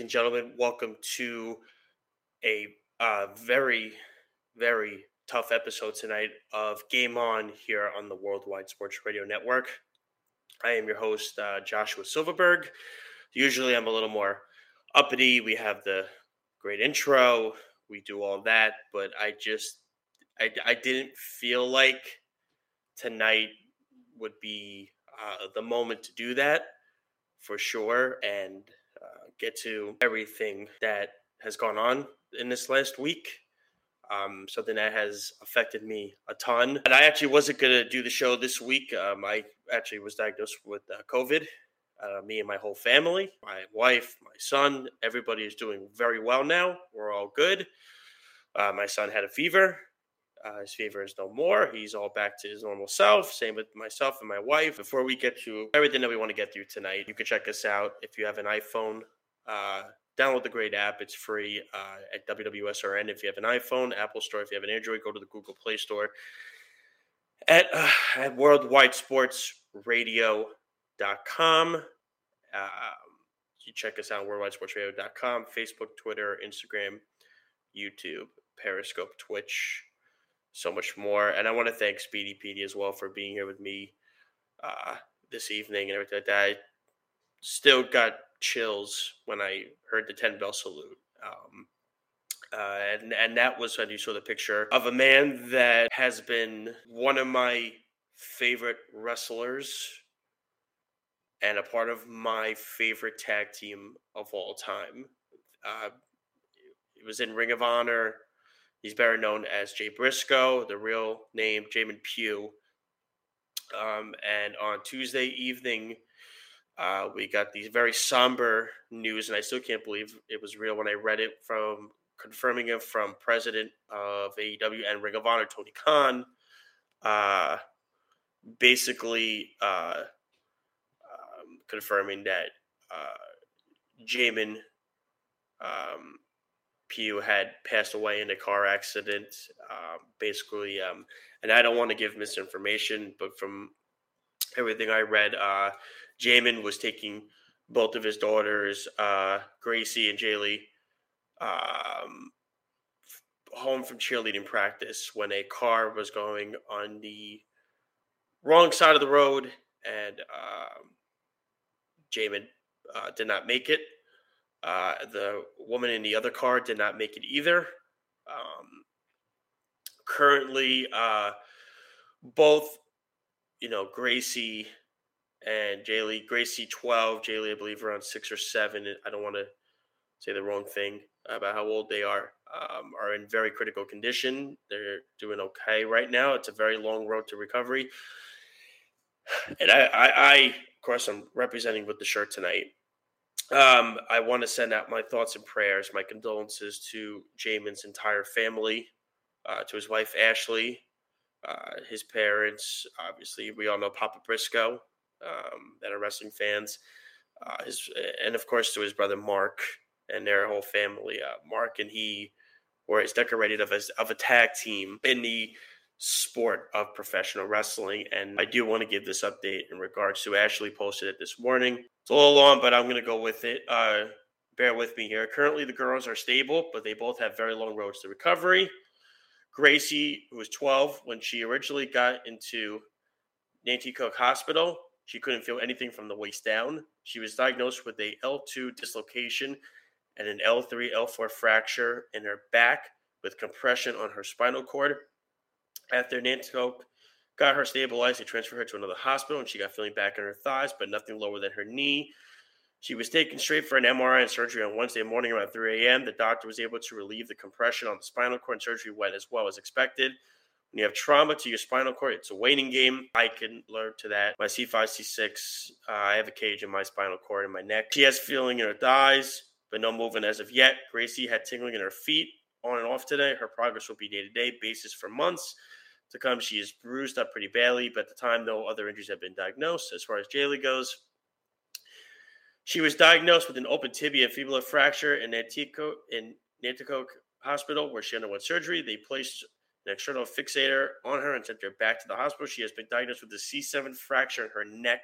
And gentlemen. Welcome to a uh, very, very tough episode tonight of Game On here on the Worldwide Sports Radio Network. I am your host, uh, Joshua Silverberg. Usually I'm a little more uppity. We have the great intro, we do all that, but I just, I, I didn't feel like tonight would be uh, the moment to do that for sure. And get to everything that has gone on in this last week. Um, something that has affected me a ton. And I actually wasn't going to do the show this week. Um, I actually was diagnosed with uh, COVID. Uh, me and my whole family, my wife, my son, everybody is doing very well now. We're all good. Uh, my son had a fever. Uh, his fever is no more. He's all back to his normal self. Same with myself and my wife. Before we get to everything that we want to get through tonight, you can check us out if you have an iPhone uh, download the great app. It's free uh, at WWSRN if you have an iPhone, Apple Store if you have an Android. Go to the Google Play Store at, uh, at worldwidesportsradio.com. Um, you check us out worldwidesportsradio.com, Facebook, Twitter, Instagram, YouTube, Periscope, Twitch, so much more. And I want to thank Speedy PD as well for being here with me uh, this evening and everything like that. I still got chills when I heard the 10 bell salute. Um, uh, and, and that was when you saw the picture of a man that has been one of my favorite wrestlers and a part of my favorite tag team of all time. Uh, he was in Ring of Honor. He's better known as Jay Briscoe, the real name, Jamin Pugh. Um, and on Tuesday evening, uh, we got these very somber news, and I still can't believe it was real when I read it from confirming it from President of AEW and Ring of Honor, Tony Khan. Uh, basically, uh, um, confirming that uh, Jamin um, had passed away in a car accident. Um, basically, um, and I don't want to give misinformation, but from everything I read, uh, Jamin was taking both of his daughters, uh, Gracie and Jaylee, um, home from cheerleading practice when a car was going on the wrong side of the road, and um, Jamin uh, did not make it. Uh, the woman in the other car did not make it either. Um, currently, uh, both, you know, Gracie and Jaylee Gracie twelve, Jaylee I believe around six or seven. I don't want to say the wrong thing about how old they are. Um, are in very critical condition. They're doing okay right now. It's a very long road to recovery. And I, I, I of course, I'm representing with the shirt tonight. Um, I want to send out my thoughts and prayers, my condolences to Jamin's entire family, uh, to his wife Ashley, uh, his parents. Obviously, we all know Papa Briscoe um, that are wrestling fans. Uh, his and of course to his brother Mark and their whole family. Uh, Mark and he were as decorated of a, of a tag team in the sport of professional wrestling. And I do want to give this update in regards to Ashley posted it this morning. It's a little long, but I'm going to go with it. Uh, bear with me here. Currently, the girls are stable, but they both have very long roads to recovery. Gracie, who was 12 when she originally got into Nanticoke Hospital, she couldn't feel anything from the waist down. She was diagnosed with a L2 dislocation and an L3, L4 fracture in her back with compression on her spinal cord. After Nancy got her stabilized, they transferred her to another hospital and she got feeling back in her thighs, but nothing lower than her knee. She was taken straight for an MRI and surgery on Wednesday morning around 3 a.m. The doctor was able to relieve the compression on the spinal cord, and surgery went as well as expected. You have trauma to your spinal cord, it's a waiting game. I can learn to that. My C5, C6, uh, I have a cage in my spinal cord and my neck. She has feeling in her thighs, but no movement as of yet. Gracie had tingling in her feet on and off today. Her progress will be day to day basis for months to come. She is bruised up pretty badly, but at the time, no other injuries have been diagnosed. As far as Jaylee goes, she was diagnosed with an open tibia fibula fracture in Nanticoke, in Nanticoke Hospital, where she underwent surgery. They placed an external fixator on her and sent her back to the hospital. She has been diagnosed with a C7 fracture in her neck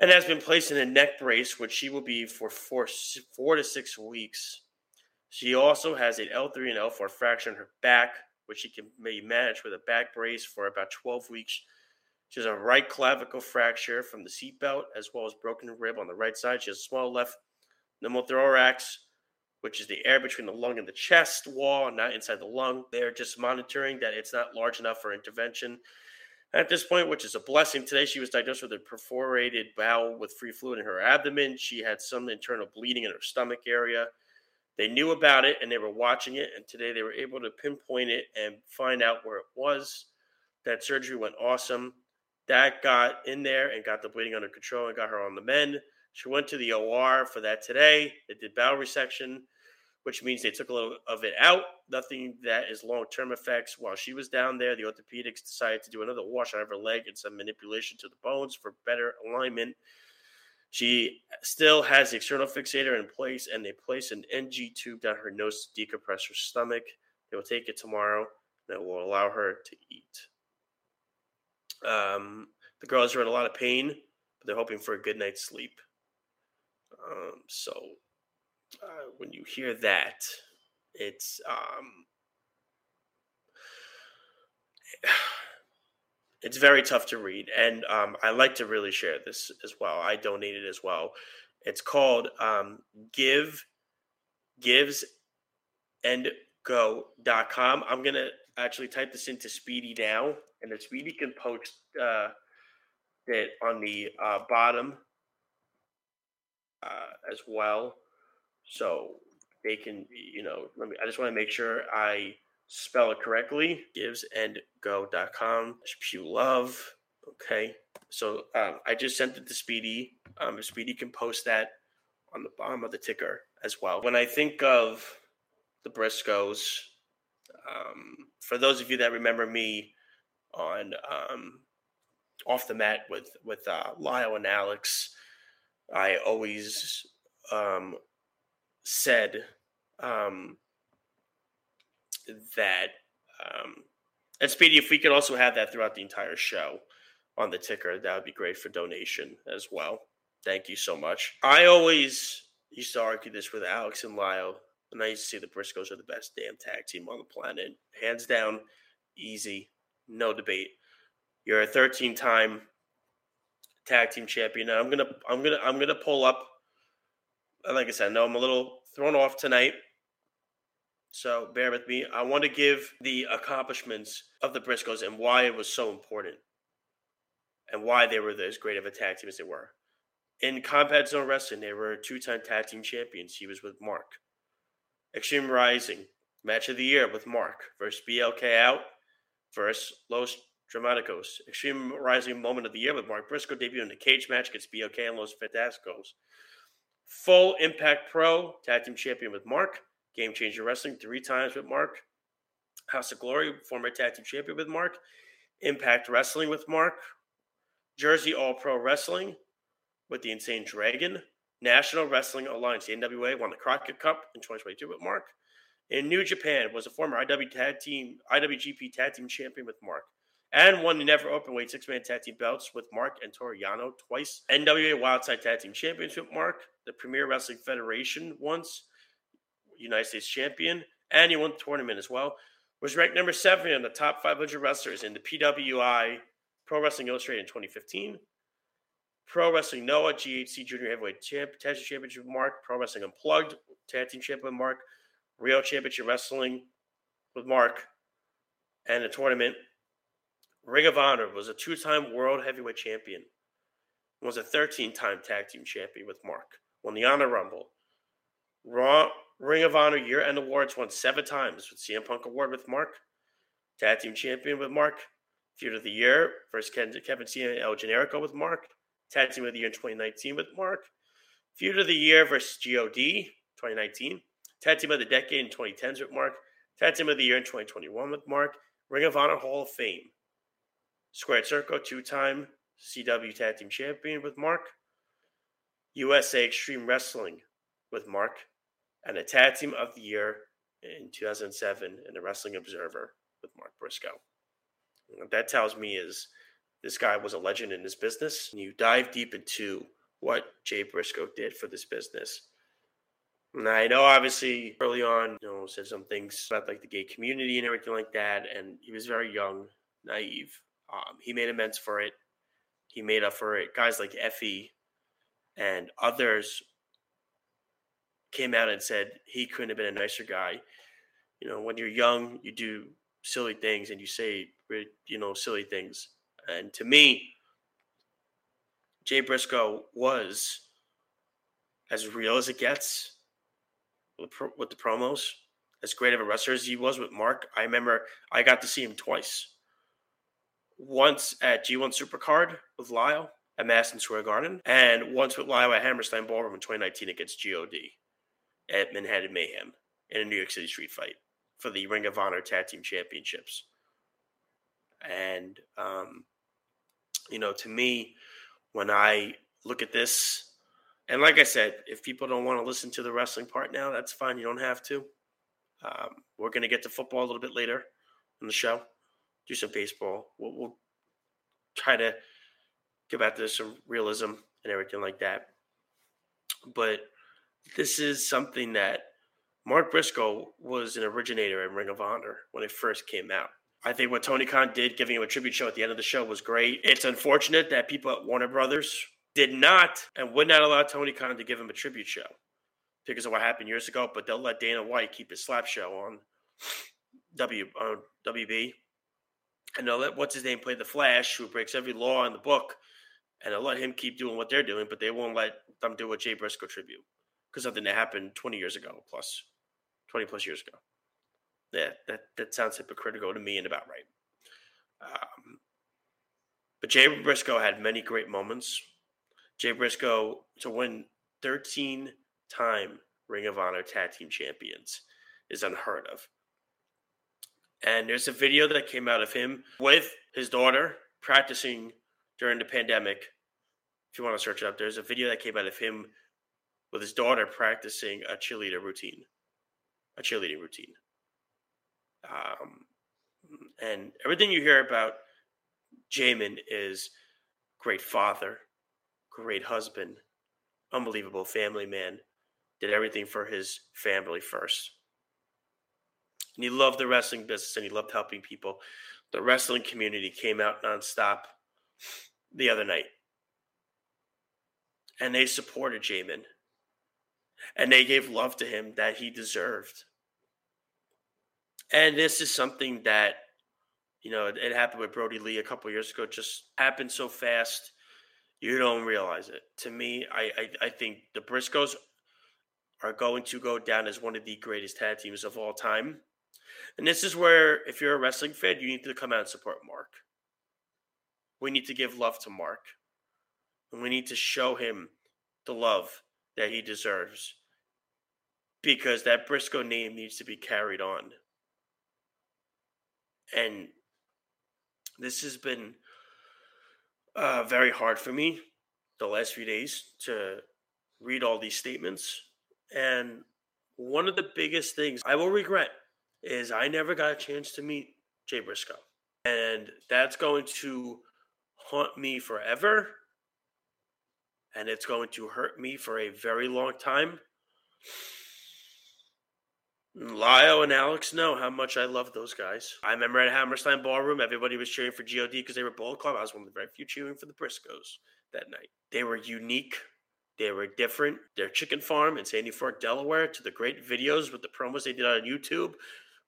and has been placed in a neck brace, which she will be for four, four to six weeks. She also has an L3 and L4 fracture in her back, which she can be managed with a back brace for about 12 weeks. She has a right clavicle fracture from the seatbelt, as well as broken rib on the right side. She has a small left pneumothorax which is the air between the lung and the chest wall, not inside the lung. They're just monitoring that it's not large enough for intervention. At this point, which is a blessing, today she was diagnosed with a perforated bowel with free fluid in her abdomen. She had some internal bleeding in her stomach area. They knew about it and they were watching it, and today they were able to pinpoint it and find out where it was. That surgery went awesome. That got in there and got the bleeding under control and got her on the mend. She went to the OR for that today. They did bowel resection which means they took a little of it out. Nothing that is long term effects. While she was down there, the orthopedics decided to do another wash on her leg and some manipulation to the bones for better alignment. She still has the external fixator in place, and they place an NG tube down her nose to decompress her stomach. They will take it tomorrow, it will allow her to eat. Um, the girls are in a lot of pain, but they're hoping for a good night's sleep. Um, so uh, when you hear that, it's um, it's very tough to read, and um, I like to really share this as well. I donated as well. It's called um, Give Gives and Go.com. I'm gonna actually type this into Speedy now, and then Speedy can post uh, it on the uh, bottom uh, as well so they can, you know, let me, I just want to make sure I spell it correctly. GiveSendGo.com. Pugh Love. Okay. So um, I just sent it to Speedy. Um, Speedy can post that on the bottom of the ticker as well. When I think of the Briscoes, um, for those of you that remember me on um, off the mat with with uh, Lyle and Alex, I always um, said um, that, um, and Speedy, if we could also have that throughout the entire show on the ticker, that would be great for donation as well. Thank you so much. I always used to argue this with Alex and Lyle, and I used to say the Briscoes are the best damn tag team on the planet. Hands down, easy, no debate. You're a 13 time tag team champion. Now I'm gonna I'm gonna I'm gonna pull up like I said, know I'm a little thrown off tonight. So bear with me. I want to give the accomplishments of the Briscoes and why it was so important and why they were as great of a tag team as they were. In Combat Zone Wrestling, they were two time tag team champions. He was with Mark. Extreme Rising, match of the year with Mark versus BLK out versus Los Dramaticos. Extreme Rising moment of the year with Mark Briscoe debuted in a cage match against BLK and Los Fantasticos. Full Impact Pro, Tag Team Champion with Mark. Game Changer Wrestling, three times with Mark. House of Glory, former Tag Team Champion with Mark. Impact Wrestling with Mark. Jersey All Pro Wrestling with the Insane Dragon. National Wrestling Alliance, the NWA, won the Crockett Cup in 2022 with Mark. In New Japan, was a former IW Tag Team, IWGP Tag Team Champion with Mark and won the never open weight six man tag team belts with Mark and Toru Yano twice. NWA Wildside Tag Team Championship Mark, the Premier Wrestling Federation once, United States Champion, and he won the tournament as well. Was ranked number seven in the top 500 wrestlers in the PWI Pro Wrestling Illustrated in 2015. Pro Wrestling Noah GHC Junior Heavyweight Champ, Tag Team Championship Mark, Pro Wrestling Unplugged Tag Team Champion Mark, Rio Championship Wrestling with Mark, and the tournament Ring of Honor was a two time world heavyweight champion. was a 13 time tag team champion with Mark. Won the Honor Rumble. Raw Ring of Honor year end awards won seven times with CM Punk Award with Mark. Tag team champion with Mark. Feud of the year versus Kevin Cena and El Generico with Mark. Tag team of the year in 2019 with Mark. Feud of the year versus GOD 2019. Tag team of the decade in 2010s with Mark. Tag team of the year in 2021 with Mark. Ring of Honor Hall of Fame. Squared Circle two time CW Tag Team Champion with Mark. USA Extreme Wrestling with Mark. And a Tag Team of the Year in 2007 in the Wrestling Observer with Mark Briscoe. what that tells me is this guy was a legend in this business. And you dive deep into what Jay Briscoe did for this business. And I know, obviously, early on, you know, said some things about like the gay community and everything like that. And he was very young, naive. Um, he made amends for it. He made up for it. Guys like Effy and others came out and said he couldn't have been a nicer guy. You know, when you're young, you do silly things and you say, you know, silly things. And to me, Jay Briscoe was as real as it gets with the promos. As great of a wrestler as he was with Mark, I remember I got to see him twice. Once at G1 Supercard with Lyle at Madison Square Garden, and once with Lyle at Hammerstein Ballroom in 2019 against God at Manhattan Mayhem in a New York City street fight for the Ring of Honor Tag Team Championships. And, um, you know, to me, when I look at this, and like I said, if people don't want to listen to the wrestling part now, that's fine. You don't have to. Um, we're going to get to football a little bit later in the show, do some baseball. We'll, we'll try to get back to some realism and everything like that. But this is something that Mark Briscoe was an originator in Ring of Honor when it first came out. I think what Tony Khan did, giving him a tribute show at the end of the show, was great. It's unfortunate that people at Warner Brothers did not and would not allow Tony Khan to give him a tribute show because of what happened years ago, but they'll let Dana White keep his slap show on W on WB. And they'll let what's his name play the Flash, who breaks every law in the book, and they'll let him keep doing what they're doing, but they won't let them do a Jay Briscoe tribute because something that happened 20 years ago plus 20 plus years ago. Yeah, that, that sounds hypocritical to me and about right. Um, but Jay Briscoe had many great moments. Jay Briscoe to win 13 time Ring of Honor Tag Team Champions is unheard of. And there's a video that came out of him with his daughter practicing during the pandemic. If you want to search it up, there's a video that came out of him with his daughter practicing a cheerleader routine, a cheerleading routine. Um, and everything you hear about Jamin is great father, great husband, unbelievable family man, did everything for his family first. And he loved the wrestling business and he loved helping people. The wrestling community came out nonstop the other night. And they supported Jamin. And they gave love to him that he deserved. And this is something that, you know, it, it happened with Brodie Lee a couple years ago. It just happened so fast, you don't realize it. To me, I, I, I think the Briscoes are going to go down as one of the greatest tag teams of all time. And this is where, if you're a wrestling fan, you need to come out and support Mark. We need to give love to Mark. And we need to show him the love that he deserves. Because that Briscoe name needs to be carried on. And this has been uh, very hard for me the last few days to read all these statements. And one of the biggest things I will regret is I never got a chance to meet Jay Briscoe. And that's going to haunt me forever. And it's going to hurt me for a very long time. Lyle and Alex know how much I love those guys. I remember at Hammerstein Ballroom, everybody was cheering for God because they were Bullet Club. I was one of the very few cheering for the Briscoes that night. They were unique. They were different. Their chicken farm in Sandy Fork, Delaware, to the great videos with the promos they did on YouTube,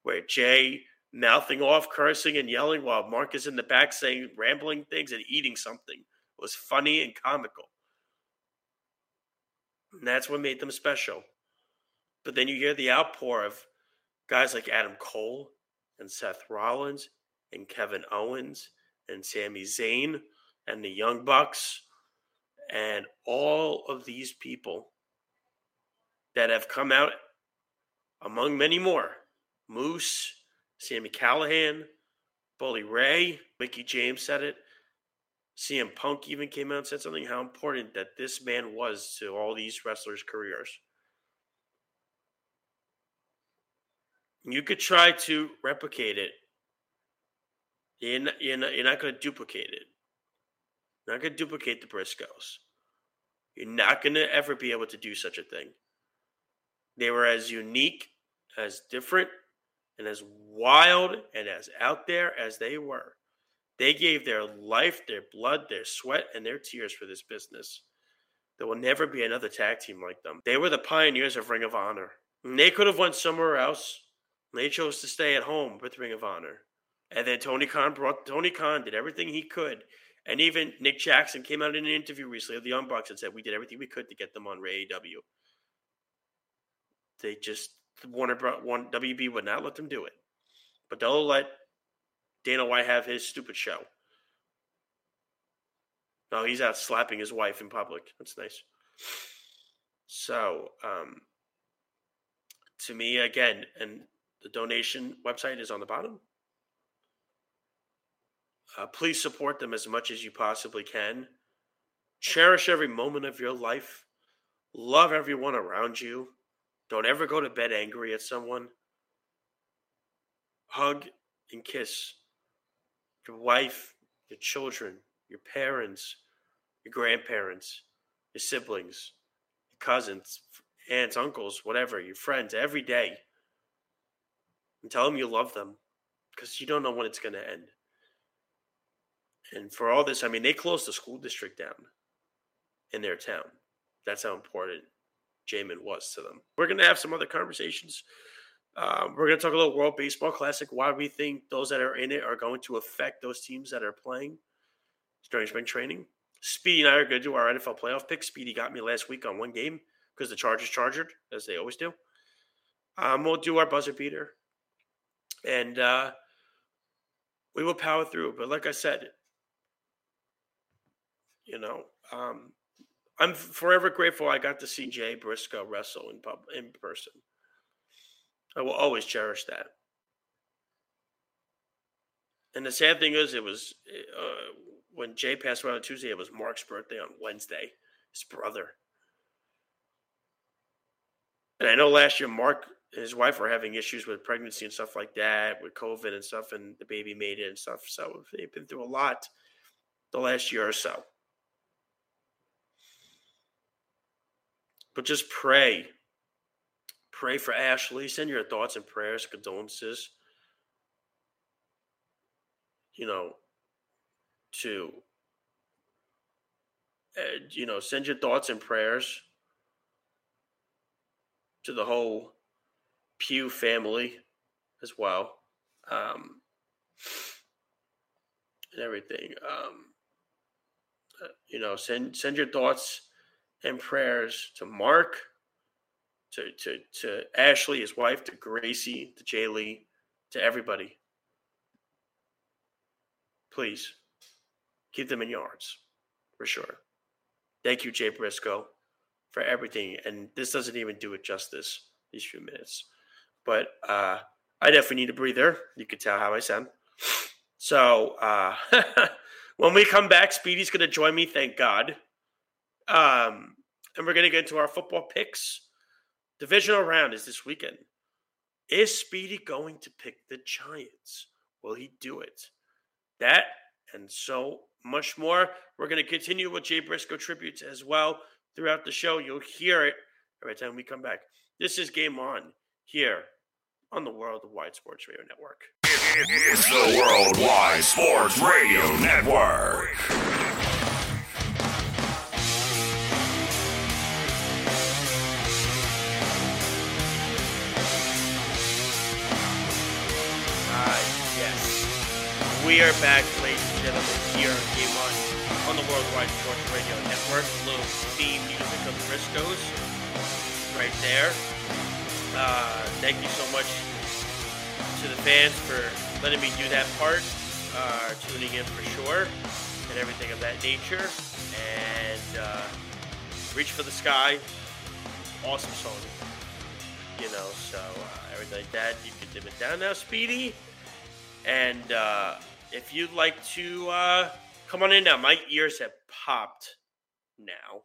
where Jay mouthing off, cursing and yelling while Mark is in the back saying rambling things and eating something It was funny and comical. And that's what made them special. But then you hear the outpour of guys like Adam Cole and Seth Rollins and Kevin Owens and Sami Zayn and the Young Bucks and all of these people that have come out among many more Moose, Sami Callihan, Bully Ray, Mickie James said it. CM Punk even came out and said something how important that this man was to all these wrestlers' careers. You could try to replicate it. You're not, you're not, you're not going to duplicate it. You're not going to duplicate the Briscoes. You're not going to ever be able to do such a thing. They were as unique, as different, and as wild and as out there as they were. They gave their life, their blood, their sweat, and their tears for this business. There will never be another tag team like them. They were the pioneers of Ring of Honor. And they could have went somewhere else. They chose to stay at home with Ring of Honor. And then Tony Khan brought Tony Khan did everything he could. And even Nick Jackson came out in an interview recently of the Bucks and said we did everything we could to get them on AEW. They just Warner brought one WB would not let them do it. But they'll let Dana White have his stupid show. No, he's out slapping his wife in public. That's nice. So, um, to me, again, and the donation website is on the bottom. Uh, please support them as much as you possibly can. Cherish every moment of your life. Love everyone around you. Don't ever go to bed angry at someone. Hug and kiss your wife, your children, your parents, your grandparents, your siblings, your cousins, aunts, uncles, whatever, your friends every day. And tell them you love them because you don't know when it's going to end. And for all this, I mean, they closed the school district down in their town. That's how important Jamin was to them. We're going to have some other conversations um, we're going to talk a little World Baseball Classic, why we think those that are in it are going to affect those teams that are playing during spring training. Speedy and I are going to do our NFL playoff pick. Speedy got me last week on one game because the Chargers charged, as they always do. Um, we'll do our buzzer beater. And uh, we will power through. But like I said, you know, um, I'm forever grateful I got to see Jay Briscoe wrestle in pub in person. I will always cherish that. And the sad thing is, it was uh, when Jay passed away on Tuesday, it was Mark's birthday on Wednesday, his brother. And I know last year, Mark and his wife were having issues with pregnancy and stuff like that, with COVID and stuff, and the baby made it and stuff. So they've been through a lot the last year or so. But just pray Pray for Ashley. Send your thoughts and prayers, condolences. You know, to uh, you know, send your thoughts and prayers to the whole Pugh family as well, um, and everything. Um, uh, you know, send send your thoughts and prayers to Mark to to to Ashley, his wife, to Gracie, to Jaylee, to everybody. Please keep them in yards for sure. Thank you, Jay Briscoe, for everything. And this doesn't even do it justice, these few minutes. But uh, I definitely need a breather. You can tell how I sound. So uh, when we come back, Speedy's going to join me, thank God. Um, and we're going to get into our football picks. Divisional round is this weekend. Is Speedy going to pick the Giants? Will he do it? That and so much more. We're going to continue with Jay Briscoe tributes as well throughout the show. You'll hear it every time we come back. This is Game On here on the Worldwide Sports Radio Network. It's the Worldwide Sports Radio Network. We are back, ladies and gentlemen, here on Game On. the Worldwide Sports Radio Network. A little theme music of the Briscoes right there. Uh, thank you so much to the fans for letting me do that part, uh, tuning in for sure, and everything of that nature. And uh, Reach for the Sky, awesome song. You know, so uh, everything like that. You can dim it down now, Speedy. And uh, if you'd like to uh, come on in now, my ears have popped now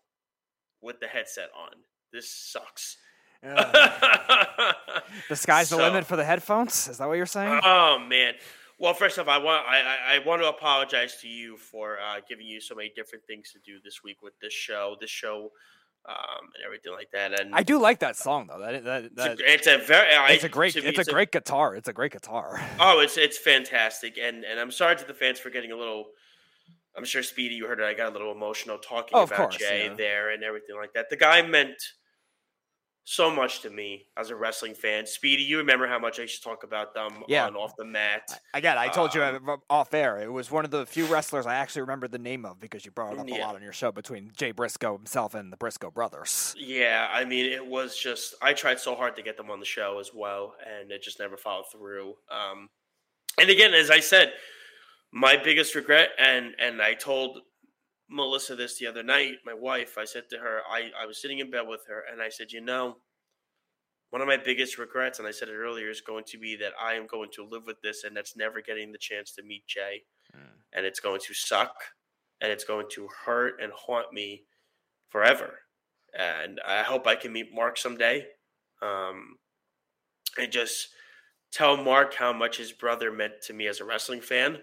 with the headset on. This sucks. Uh, the sky's the So- limit for the headphones. Is that what you're saying? Oh man. Well, first off, I want I, I, I want to apologize to you for uh, giving you so many different things to do this week with this show, this show, um, and everything like that. And I do like that song though. That that, it's, a, it's a very it's a great me, it's a great guitar. It's a great guitar. Oh, it's it's fantastic, and and I'm sorry to the fans for getting a little. I'm sure Speedy, you heard it. I got a little emotional talking Oh, about course, Jay yeah. there and everything like that. The guy meant so much to me as a wrestling fan. Speedy, you remember how much I used to talk about them Yeah. on off the mat. Again, I told you Um, uh, off air. It was one of the few wrestlers I actually remembered the name of because you brought it up a lot on your show between Jay Briscoe himself and the Briscoe brothers. Yeah, I mean, it was just I tried so hard to get them on the show as well, and it just never followed through. Um, and again, as I said, my biggest regret, and and I told Melissa this the other night, my wife. I said to her, I I was sitting in bed with her, and I said, you know, one of my biggest regrets, and I said it earlier, is going to be that I am going to live with this, and that's never getting the chance to meet Jay, and it's going to suck, and it's going to hurt and haunt me forever and I hope I can meet Mark someday. Um, and just tell Mark how much his brother meant to me as a wrestling fan.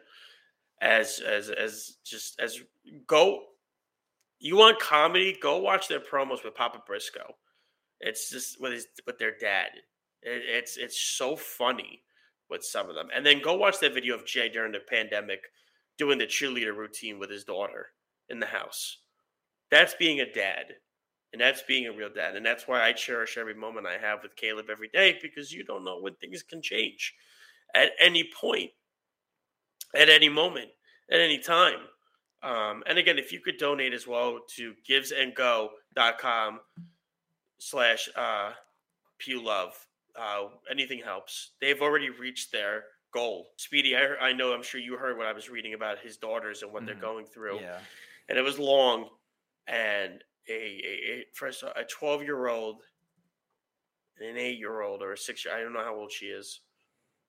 As as as just as go, you want comedy? Go watch their promos with Papa Briscoe. It's just with his with their dad. It, it's it's so funny with some of them. And then go watch that video of Jay during the pandemic doing the cheerleader routine with his daughter in the house. That's being a dad. And that's being a real dad. And that's why I cherish every moment I have with Caleb every day because you don't know when things can change at any point, at any moment, at any time. Um, and again, if you could donate as well to givesendgo.com slash uh, Pugh Love, uh, anything helps. They've already reached their goal. Speedy, I, I know, I'm sure you heard what I was reading about his daughters and what they're Mhm. going through Yeah. and it was long and a, a, a first a 12 year old and an 8 year old or a 6 year I don't know how old she is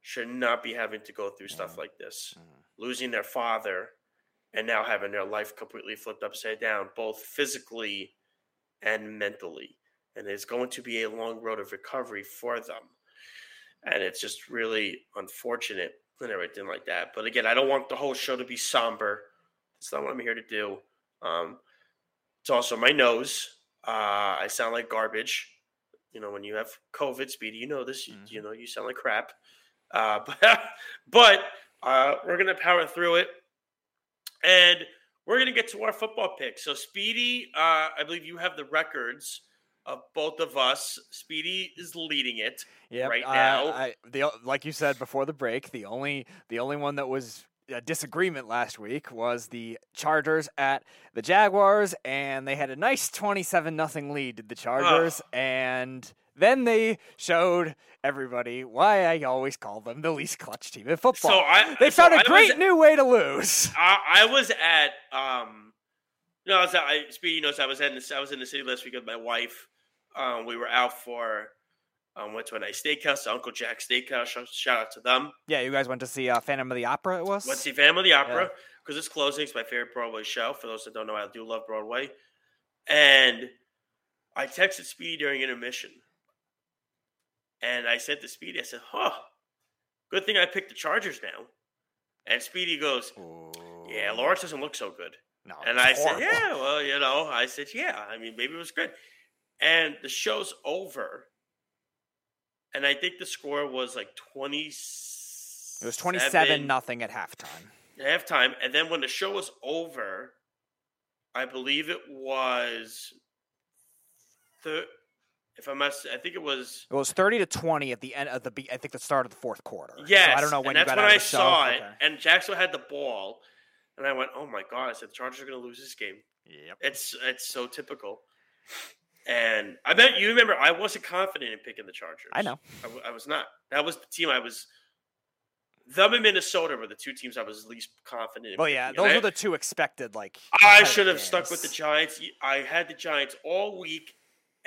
should not be having to go through stuff Mhm. like this Mhm. losing their father and now having their life completely flipped upside down both physically and mentally and it's going to be a long road of recovery for them and it's just really unfortunate and everything like that but again I don't want the whole show to be somber it's not what I'm here to do. Um, it's also my nose. Uh, I sound like garbage. You know, when you have COVID, Speedy, you know this. You, you know, you sound like crap. Uh, but but uh, we're gonna power through it, and we're gonna get to our football picks. So, Speedy, uh, I believe you have the records of both of us. Speedy is leading it. Yep, right uh, now. I, the like you said before the break, the only the only one that was a disagreement last week was the Chargers at the Jaguars, and they had a nice twenty-seven nothing lead to the Chargers, and then they showed everybody why I always call them the least clutch team in football. So I they so found I a was- great new way to lose. I, I was at um no, I was at, I Speedy knows I was in the, I was in the city last week with my wife. Um, we were out for um went to a nice steakhouse, Uncle Jack Steakhouse. Shout, shout out to them. Yeah, you guys went to see uh, Phantom of the Opera. It was. Went to see Phantom of the Opera because it's closing. It's my favorite Broadway show. For those that don't know, I do love Broadway. And I texted Speedy during intermission, and I said to Speedy, I said, "Huh, good thing I picked the Chargers now." And Speedy goes, "Yeah, oh. Lawrence doesn't look so good." No, And I said, yeah, well, you know, I said, yeah. I mean, maybe it was good. And the show's over. And I think the score was like 20. It was twenty-seven nothing at halftime. halftime. And then when the show was over, I believe it was. Thir- if I must, I think it was. It was thirty to twenty at the end of the. I think the start of the fourth quarter. Yes. So I don't know when that's when I of the show. saw it. Okay. And Jacksonville had the ball. and I went, "Oh my god!" I said, "The Chargers are going to lose this game." Yep. It's it's so typical. And I bet you remember I wasn't confident in picking the Chargers. I know. I, w- I was not. That was the team I was. Them and Minnesota were the two teams I was least confident in. Well, yeah, picking. And those I- were the two expected. Like I should have stuck with the. Giants. I had the Giants all week,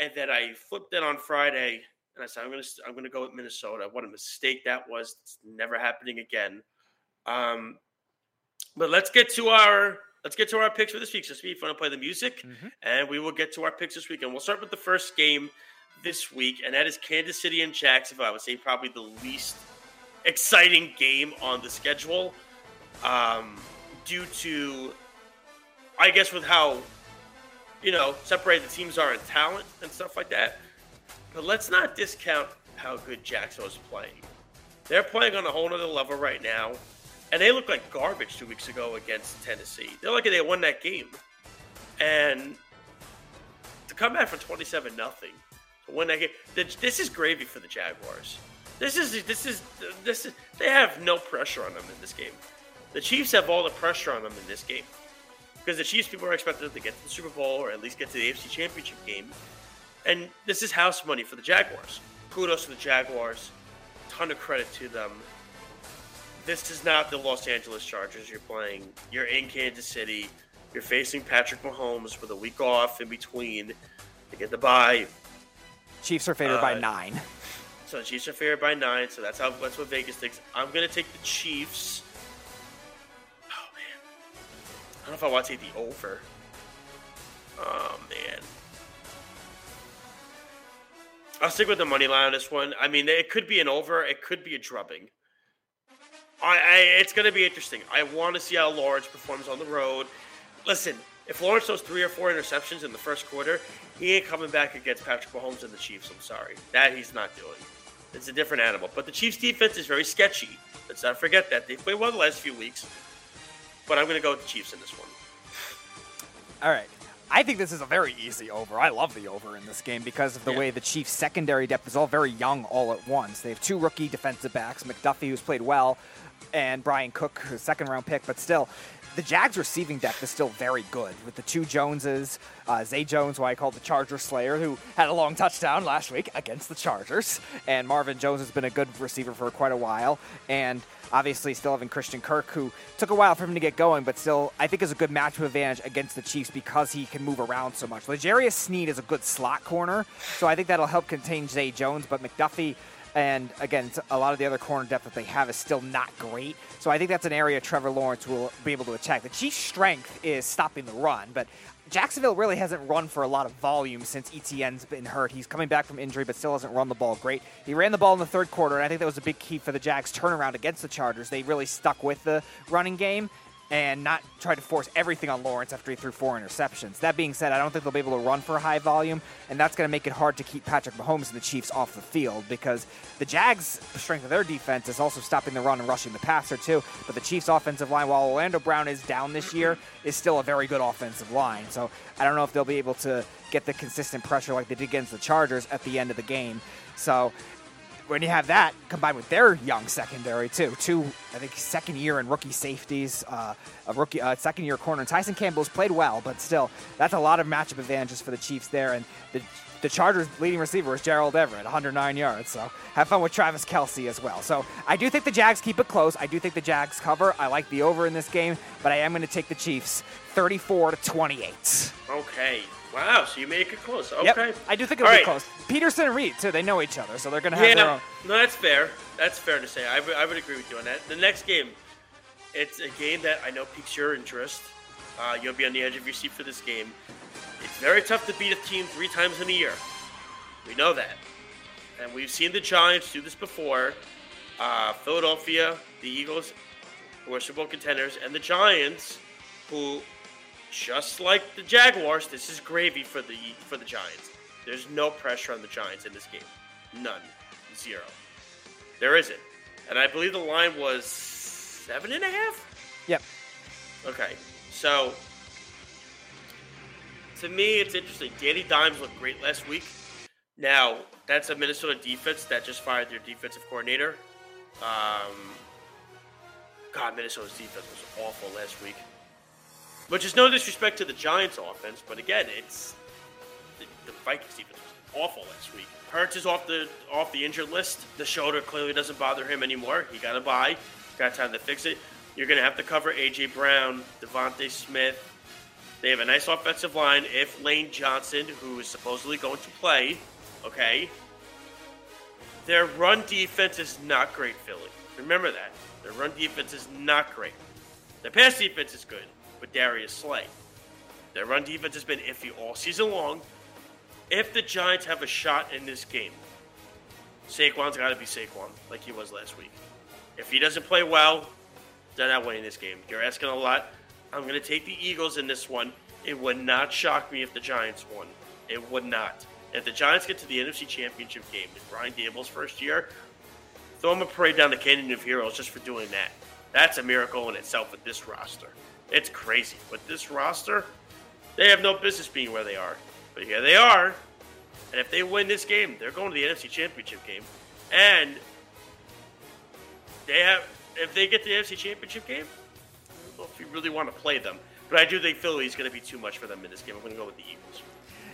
and then I flipped it on Friday, and I said I'm gonna I'm gonna go with Minnesota. What a mistake that was! It's never happening again. Um, but let's get to our let's get to our picks for this week. So, Speed, want to play the music, Mhm. and we will get to our picks this week. And we'll start with the first game this week, and that is Kansas City and Jacksonville. I would say probably the least exciting game on the schedule, um, due to I guess with how you know separated the teams are in talent and stuff like that. But let's not discount how good Jacksonville is playing. They're playing on a whole other level right now, and they look like garbage two weeks ago against Tennessee. They're lucky they won that game, and to come back from twenty-seven nothing to win that game. This is gravy for the Jaguars. This is this is this is they have no pressure on them in this game. The Chiefs have all the pressure on them in this game because the Chiefs people are expected to get to the Super Bowl or at least get to the AFC Championship game, and this is house money for the Jaguars. Kudos to the Jaguars, ton of credit to them. This is not the Los Angeles Chargers you're playing. You're in Kansas City. You're facing Patrick Mahomes with a week off in between to get the bye. Chiefs are favored by Uh, nine. So the Chiefs are favored by nine. So that's how that's what Vegas thinks. I'm gonna take the Chiefs. Don't know if I want to take the over. Oh man, I'll stick with the money line on this one. I mean, it could be an over. It could be a drubbing. I, I it's gonna be interesting. I want to see how Lawrence performs on the road. Listen, if Lawrence throws three or four interceptions in the first quarter, he ain't coming back against Patrick Mahomes and the Chiefs. I'm sorry. That he's not doing. It's a different animal. But the Chiefs defense is very sketchy. Let's not forget that. They played well the last few weeks. But I'm going to go with the Chiefs in this one. All right. I think this is a very easy over. I love the over in this game because of the Yeah. way the Chiefs' secondary depth is all very young all at once. They have two rookie defensive backs, McDuffie, who's played well, and Bryan Cook, who's a second round pick, but still. The Jags' receiving depth is still very good with the two Joneses, uh, Zay Jones, who I call the Charger Slayer, who had a long touchdown last week against the Chargers, and Marvin Jones has been a good receiver for quite a while, and obviously still having Christian Kirk, who took a while for him to get going, but still I think is a good matchup advantage against the Chiefs because he can move around so much. L'Jarius Sneed is a good slot corner, so I think that'll help contain Zay Jones, but McDuffie and again, a lot of the other corner depth that they have is still not great. So I think that's an area Trevor Lawrence will be able to attack. The Chiefs' strength is stopping the run, but Jacksonville really hasn't run for a lot of volume since ETN's been hurt. He's coming back from injury, but still hasn't run the ball great. He ran the ball in the third quarter, and I think that was a big key for the Jags' turnaround against the Chargers. They really stuck with the running game and not try to force everything on Lawrence after he threw four interceptions. That being said, I don't think they'll be able to run for a high volume, and that's going to make it hard to keep Patrick Mahomes and the Chiefs off the field because the Jags' strength of their defense is also stopping the run and rushing the passer too. But the Chiefs' offensive line, while Orlando Brown is down this year, is still a very good offensive line. So I don't know if they'll be able to get the consistent pressure like they did against the Chargers at the end of the game. So when you have that combined with their young secondary too, two I think second year and rookie safeties, uh, a rookie uh, second year corner. And Tyson Campbell's played well, but still that's a lot of matchup advantages for the Chiefs there. And the the Chargers' leading receiver is Gerald Everett, 109 yards. So have fun with Travis Kelce as well. So I do think the Jags keep it close. I do think the Jags cover. I like the over in this game, but I am going to take the Chiefs, 34 to 28. Okay. Wow. So you make it close. Okay. Yep, I do think it'll All be right. close. Pederson and Reid too. They know each other, so they're going to have Yeah, their no, that's fair. That's fair to say. I would- would agree with you on that. The next game, it's a game that I know piques your interest. Uh, you'll be on the edge of your seat for this game. It's very tough to beat a team three times in a year. We know that. And we've seen the Giants do this before. Uh, Philadelphia, the Eagles, who are Super Bowl contenders, and the Giants, who, just like the Jaguars, this is gravy for the for the Giants. There's no pressure on the Giants in this game. None. Zero. There isn't. And I believe the line was seven and a half? Yep. Okay. So to me it's interesting. Danny Dimes looked great last week. Now, that's a Minnesota defense that just fired their defensive coordinator. Um, God, Minnesota's defense was awful last week. Which is no disrespect to the Giants' offense, but again, it's the, the Vikings defense was awful last week. Hurts is off the off the injured list. The shoulder clearly doesn't bother him anymore. He got a bye. Got time to fix it. You're going to have to cover AJ Brown, DeVonta Smith. They have a nice offensive line. If Lane Johnson, who is supposedly going to play, okay, their run defense is not great, Philly. Remember that. Their run defense is not great. Their pass defense is good with Darius Slay. Their run defense has been iffy all season long. If the Giants have a shot in this game, Saquon's got to be Saquon, like he was last week. If he doesn't play well, they're not winning this game. You're asking a lot. I'm going to take the Eagles in this one. It would not shock me if the Giants won. It would not. If the Giants get to the NFC Championship game in Brian Daboll's first year, throw him a parade down the Canyon of Heroes just for doing that. That's a miracle in itself with this roster. It's crazy. With this roster, they have no business being where they are. But here they are. And if they win this game, they're going to the NFC Championship game. And they have if they get the NFC Championship game, If you really want to play them. But I do think Philly is going to be too much for them in this game. I'm going to go with the Eagles.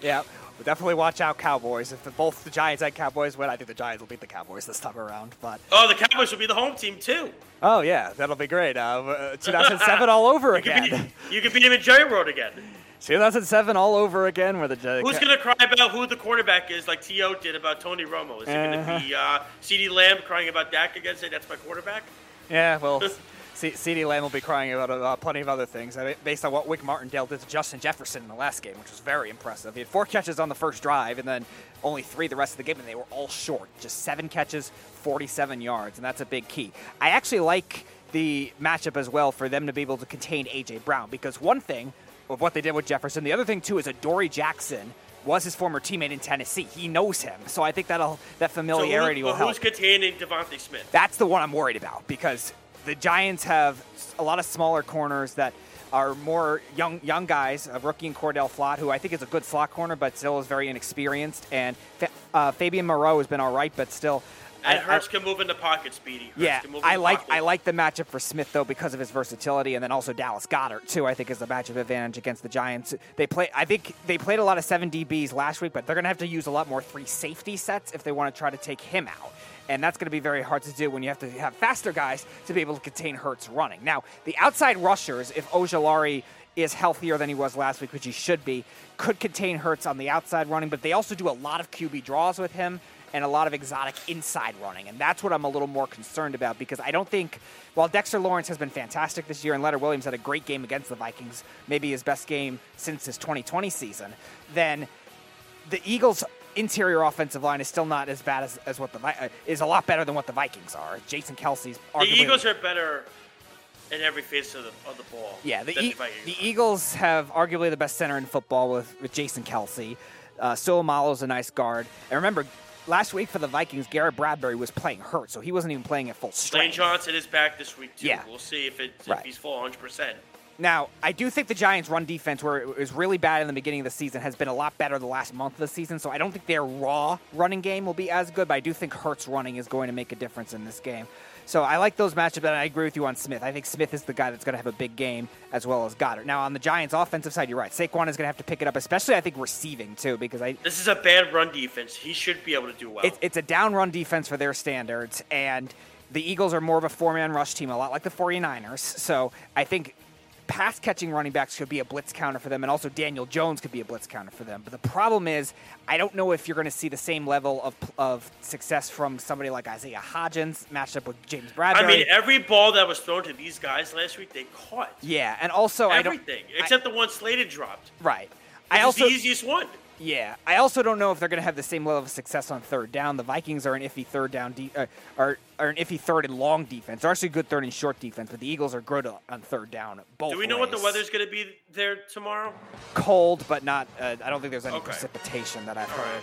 Yeah, but definitely watch out, Cowboys. If the, both the Giants and Cowboys win, I think the Giants will beat the Cowboys this time around. But oh, the Cowboys will be the home team too. Oh yeah, that'll be great. Uh, 2007 all over you again. Could beat, you could beat him in Jerry World again. 2007 all over again, where the uh, who's going to cry about who the quarterback is, like T.O. did about Tony Romo? Is it Uh-huh. going to be uh, CeeDee Lamb crying about Dak again, saying that's my quarterback? Yeah, well, C- CeeDee Lamb will be crying about uh, plenty of other things mean, based on what Wink Martindale did to Justin Jefferson in the last game, which was very impressive. He had four catches on the first drive and then only three the rest of the game, and they were all short. Just seven catches, 47 yards, and that's a big key. I actually like the matchup as well for them to be able to contain A.J. Brown because one thing of what they did with Jefferson, the other thing too is Adoree Jackson was his former teammate in Tennessee. He knows him, so I think that'll that familiarity so who, will help. Who's containing DeVonta Smith? That's the one I'm worried about because the Giants have a lot of smaller corners that are more young young guys. A rookie in Cor'Dale Flott, who I think is a good slot corner, but still is very inexperienced. And uh, Fabian Moreau has been all right, but still. And I- Hurts can move in the pocket, Speedy. Hurts yeah, I like pocket. I like the matchup for Smith though because of his versatility, and then also Dallas Goedert too. I think is the matchup advantage against the Giants. They play. I think they played a lot of seven DBs last week, but they're going to have to use a lot more three safety sets if they want to try to take him out. And that's going to be very hard to do when you have to have faster guys to be able to contain Hurts running. Now, the outside rushers, if Ojulari is healthier than he was last week, which he should be, could contain Hurts on the outside running, but they also do a lot of QB draws with him and a lot of exotic inside running. And that's what I'm a little more concerned about because I don't think, while Dexter Lawrence has been fantastic this year and Leonard Williams had a great game against the Vikings, maybe his best game since his 2020 season, then the Eagles' interior offensive line is still not as bad as, as what the uh, is a lot better than what the Vikings are. Jason Kelce's The Eagles are better in every phase of the, of the ball. yeah, the, e- Vikings the. Eagles have arguably the best center in football with, with Jason Kelce. Uh, Seumalo's a nice guard. And remember, last week for the Vikings, Garrett Bradbury was playing hurt, so he wasn't even playing at full Lane strength. Johnson is back this week too. Yeah. We'll see if, it, Right. if he's full 100. percent Now, I do think the Giants' run defense, where it was really bad in the beginning of the season, has been a lot better the last month of the season. So I don't think their raw running game will be as good, but I do think Hurts running is going to make a difference in this game. So I like those matchups, and I agree with you on Smith. I think Smith is the guy that's going to have a big game as well as Goedert. Now, on the Giants' offensive side, you're right. Saquon is going to have to pick it up, especially I think receiving too, because I This is a bad run defense. He should be able to do well. it's, it's a down run defense for their standards, and the Eagles are more of a four man rush team, a lot like the 49ers. So I think pass catching running backs could be a blitz counter for them, and also Daniel Jones could be a blitz counter for them. But the problem is, I don't know if you're going to see the same level of, of success from somebody like Isaiah Hodgins matched up with James Bradberry. I mean, every ball that was thrown to these guys last week, they caught. yeah, and also I don't. Everything I- except the one Slayton dropped. right. I also the easiest one. Yeah, I also don't know if they're going to have the same level of success on third down. The Vikings are an iffy third down, de- uh, are, are an iffy third and long defense. They're actually good third and short defense, but the Eagles are good on third down. Both. Do we know what the ways. weather's going to be there tomorrow? Cold, but not. Uh, I don't think there's any Okay. precipitation that I've All heard. right.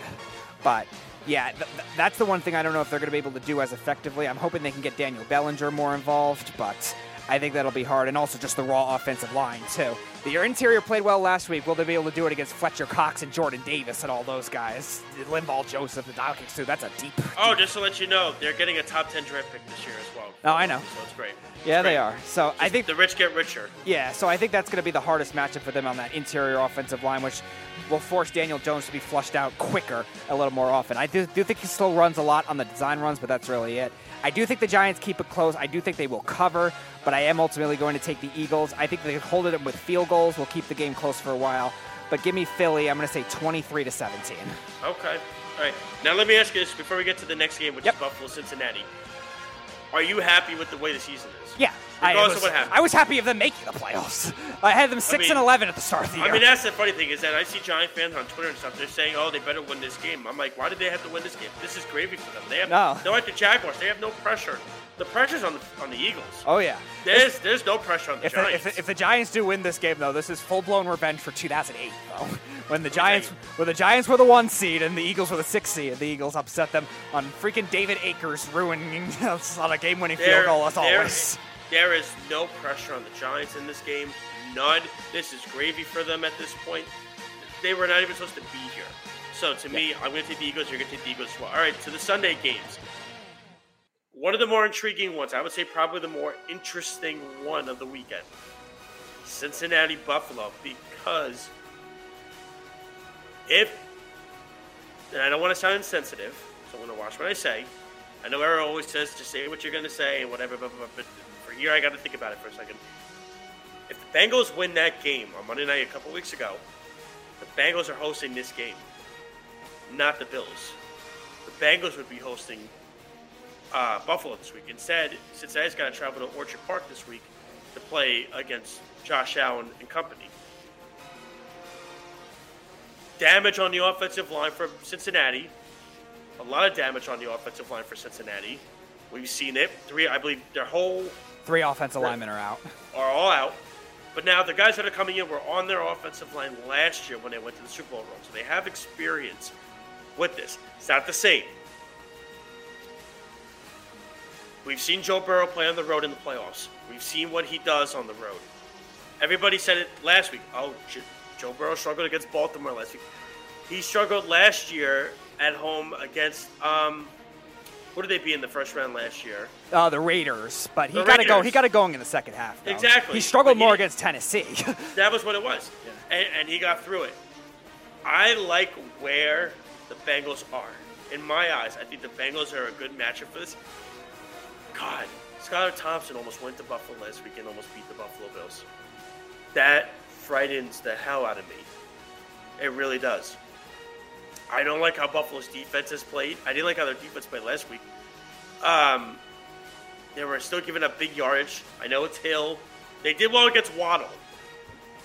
But yeah, th- th- that's the one thing I don't know if they're going to be able to do as effectively. I'm hoping they can get Daniel Bellinger more involved, but I think that'll be hard, and also just the raw offensive line too. Your interior played well last week. Will they be able to do it against Fletcher Cox and Jordan Davis and all those guys? Linval Joseph, the Dowkicks too. That's a deep. Oh, just to let you know, they're getting a top ten draft pick this year as well. Oh, I know. So it's great. Yeah, It's they are. So I think the rich get richer. Yeah, so I think that's going to be the hardest matchup for them on that interior offensive line, which will force Daniel Jones to be flushed out quicker a little more often. I do, do think he still runs a lot on the design runs, but that's really it. I do think the Giants keep it close. I do think they will cover, but I am ultimately going to take the Eagles. I think they hold it up with field goals. will keep the game close for a while. But give me Philly. I'm going to say 23 to 17. Okay. All right. Now let me ask you this before we get to the next game, which Yep. is Buffalo Cincinnati. Are you happy with the way the season is? Yeah, I was, of what happened. I was happy of them making the playoffs. I had them 6 mean- and 11 at the start of the year. I mean, that's the funny thing is that I see Giant fans on Twitter and stuff. They're saying, "Oh, they better win this game." I'm like, why did they have to win this game? This is gravy for them. They have No. They're like the Jaguars. They have no pressure. The pressure's on the on the Eagles. oh yeah. There's there's no pressure on the If the, Giants. if, the, if the Giants do win this game, though, this is full blown revenge for 2008, though, when the Giants when the Giants were the one seed and the Eagles were the six seed. The Eagles upset them on freaking David Akers, ruining us on a game winning field goal as there- always. There is no pressure on the Giants in this game. None. This is gravy for them at this point. They were not even supposed to be here. So to me, I'm going to take the Eagles. You're going to take the Eagles as well. All right, to the Sunday games. One of the more intriguing ones, I would say probably the more interesting one of the weekend. Cincinnati Buffalo, because if, and I don't want to sound insensitive, so I'm going to watch what I say. I know Eric always says just say what you're going to say and whatever, blah, blah, but for here I got to think about it for a second. If the Bengals win that game on Monday night a couple weeks ago, the Bengals are hosting this game, not the Bills. The Bengals would be hosting uh, Buffalo this week. Instead, Cincinnati's got to travel to Orchard Park this week to play against Josh Allen and company. Damage on the offensive line for Cincinnati. A lot of damage on the offensive line for Cincinnati. We've seen it. Three, I believe, their whole Three offensive linemen are out. are all out. But now the guys that are coming in were on their offensive line last year when they went to the Super Bowl run. So they have experience with this. It's not the same. We've seen Joe Burrow play on the road in the playoffs. We've seen what he does on the road. Everybody said it last week. Oh, Joe Burrow struggled against Baltimore last week. He struggled last year at home against um, what did they be in the first round last year? Uh, the Raiders, but he got to go. He got it going in the second half. though. Exactly, He struggled he more didn't- against Tennessee. That was what it was. And, and he got through it. I like where the Bengals are. In my eyes, I think the Bengals are a good matchup for this. God, Skylar Thompson almost went to Buffalo last week and almost beat the Buffalo Bills. That frightens the hell out of me. It really does. I don't like how Buffalo's defense has played. I didn't like how their defense played last week. Um, they were still giving up big yardage. I know it's Hill. They did well against Waddle.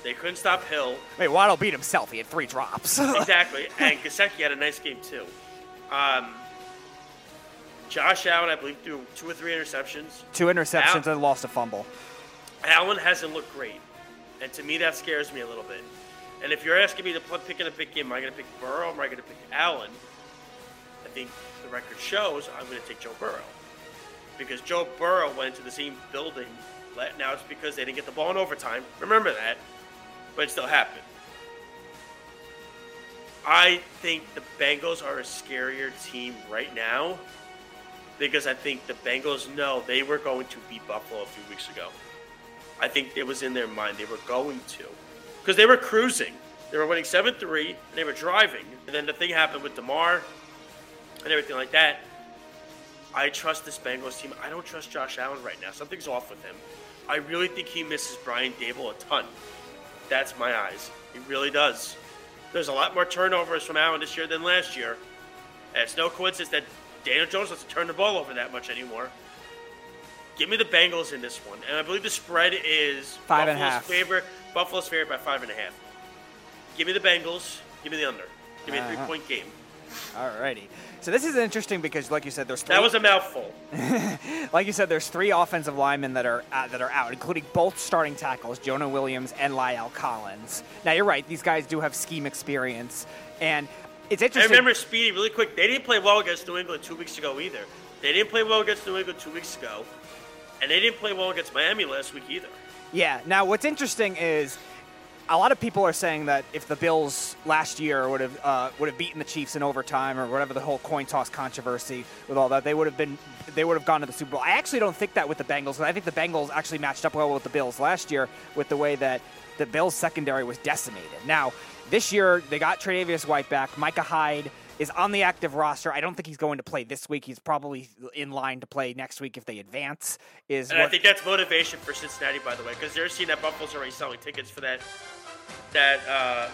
They couldn't stop Hill. Wait, Waddle beat himself. He had three drops. Exactly. and Gesicki had a nice game too. Um, Josh Allen, I believe, threw two or three interceptions. Two interceptions Al- and lost a fumble. Allen hasn't looked great, and to me that scares me a little bit. And if you're asking me to pick in a big game, am I going to pick Burrow or am I going to pick Allen? I think the record shows I'm going to take Joe Burrow because Joe Burrow went into the same building. Now it's because they didn't get the ball in overtime. Remember that, but it still happened. I think the Bengals are a scarier team right now because I think the Bengals know they were going to beat Buffalo a few weeks ago. I think it was in their mind they were going to because they were cruising. They were winning 7 3 and they were driving. And then the thing happened with DeMar and everything like that. I trust this Bengals team. I don't trust Josh Allen right now. Something's off with him. I really think he misses Brian Daboll a ton. That's my eyes. He really does. There's a lot more turnovers from Allen this year than last year. And it's no coincidence that Daniel Jones doesn't turn the ball over that much anymore. Give me the Bengals in this one, and I believe the spread is Five and a Buffalo's half. Favor, Buffalo's favored by five and a half. Give me the Bengals. Give me the under. Give me a Uh-huh. three-point game. Alrighty. So this is interesting because, like you said, there's three, That was a mouthful. like you said, there's three offensive linemen that are uh, that are out, including both starting tackles, Jonah Williams and La'el Collins. Now you're right; these guys do have scheme experience, and it's I interesting. remember Speedy really quick. They didn't play well against New England two weeks ago either. They didn't play well against New England two weeks ago. And they didn't play well against Miami last week either. Yeah. Now, what's interesting is a lot of people are saying that if the Bills last year would have uh, would have beaten the Chiefs in overtime or whatever the whole coin toss controversy with all that, they would have been they would have gone to the Super Bowl. I actually don't think that with the Bengals. I think the Bengals actually matched up well with the Bills last year with the way that the Bills secondary was decimated. Now, this year they got Tre'Davious White back, Micah Hyde is on the active roster. I don't think he's going to play this week. He's probably in line to play next week if they advance. Is And what, I think that's motivation for Cincinnati, by the way, because they're seeing that Buffalo's already selling tickets for that that uh,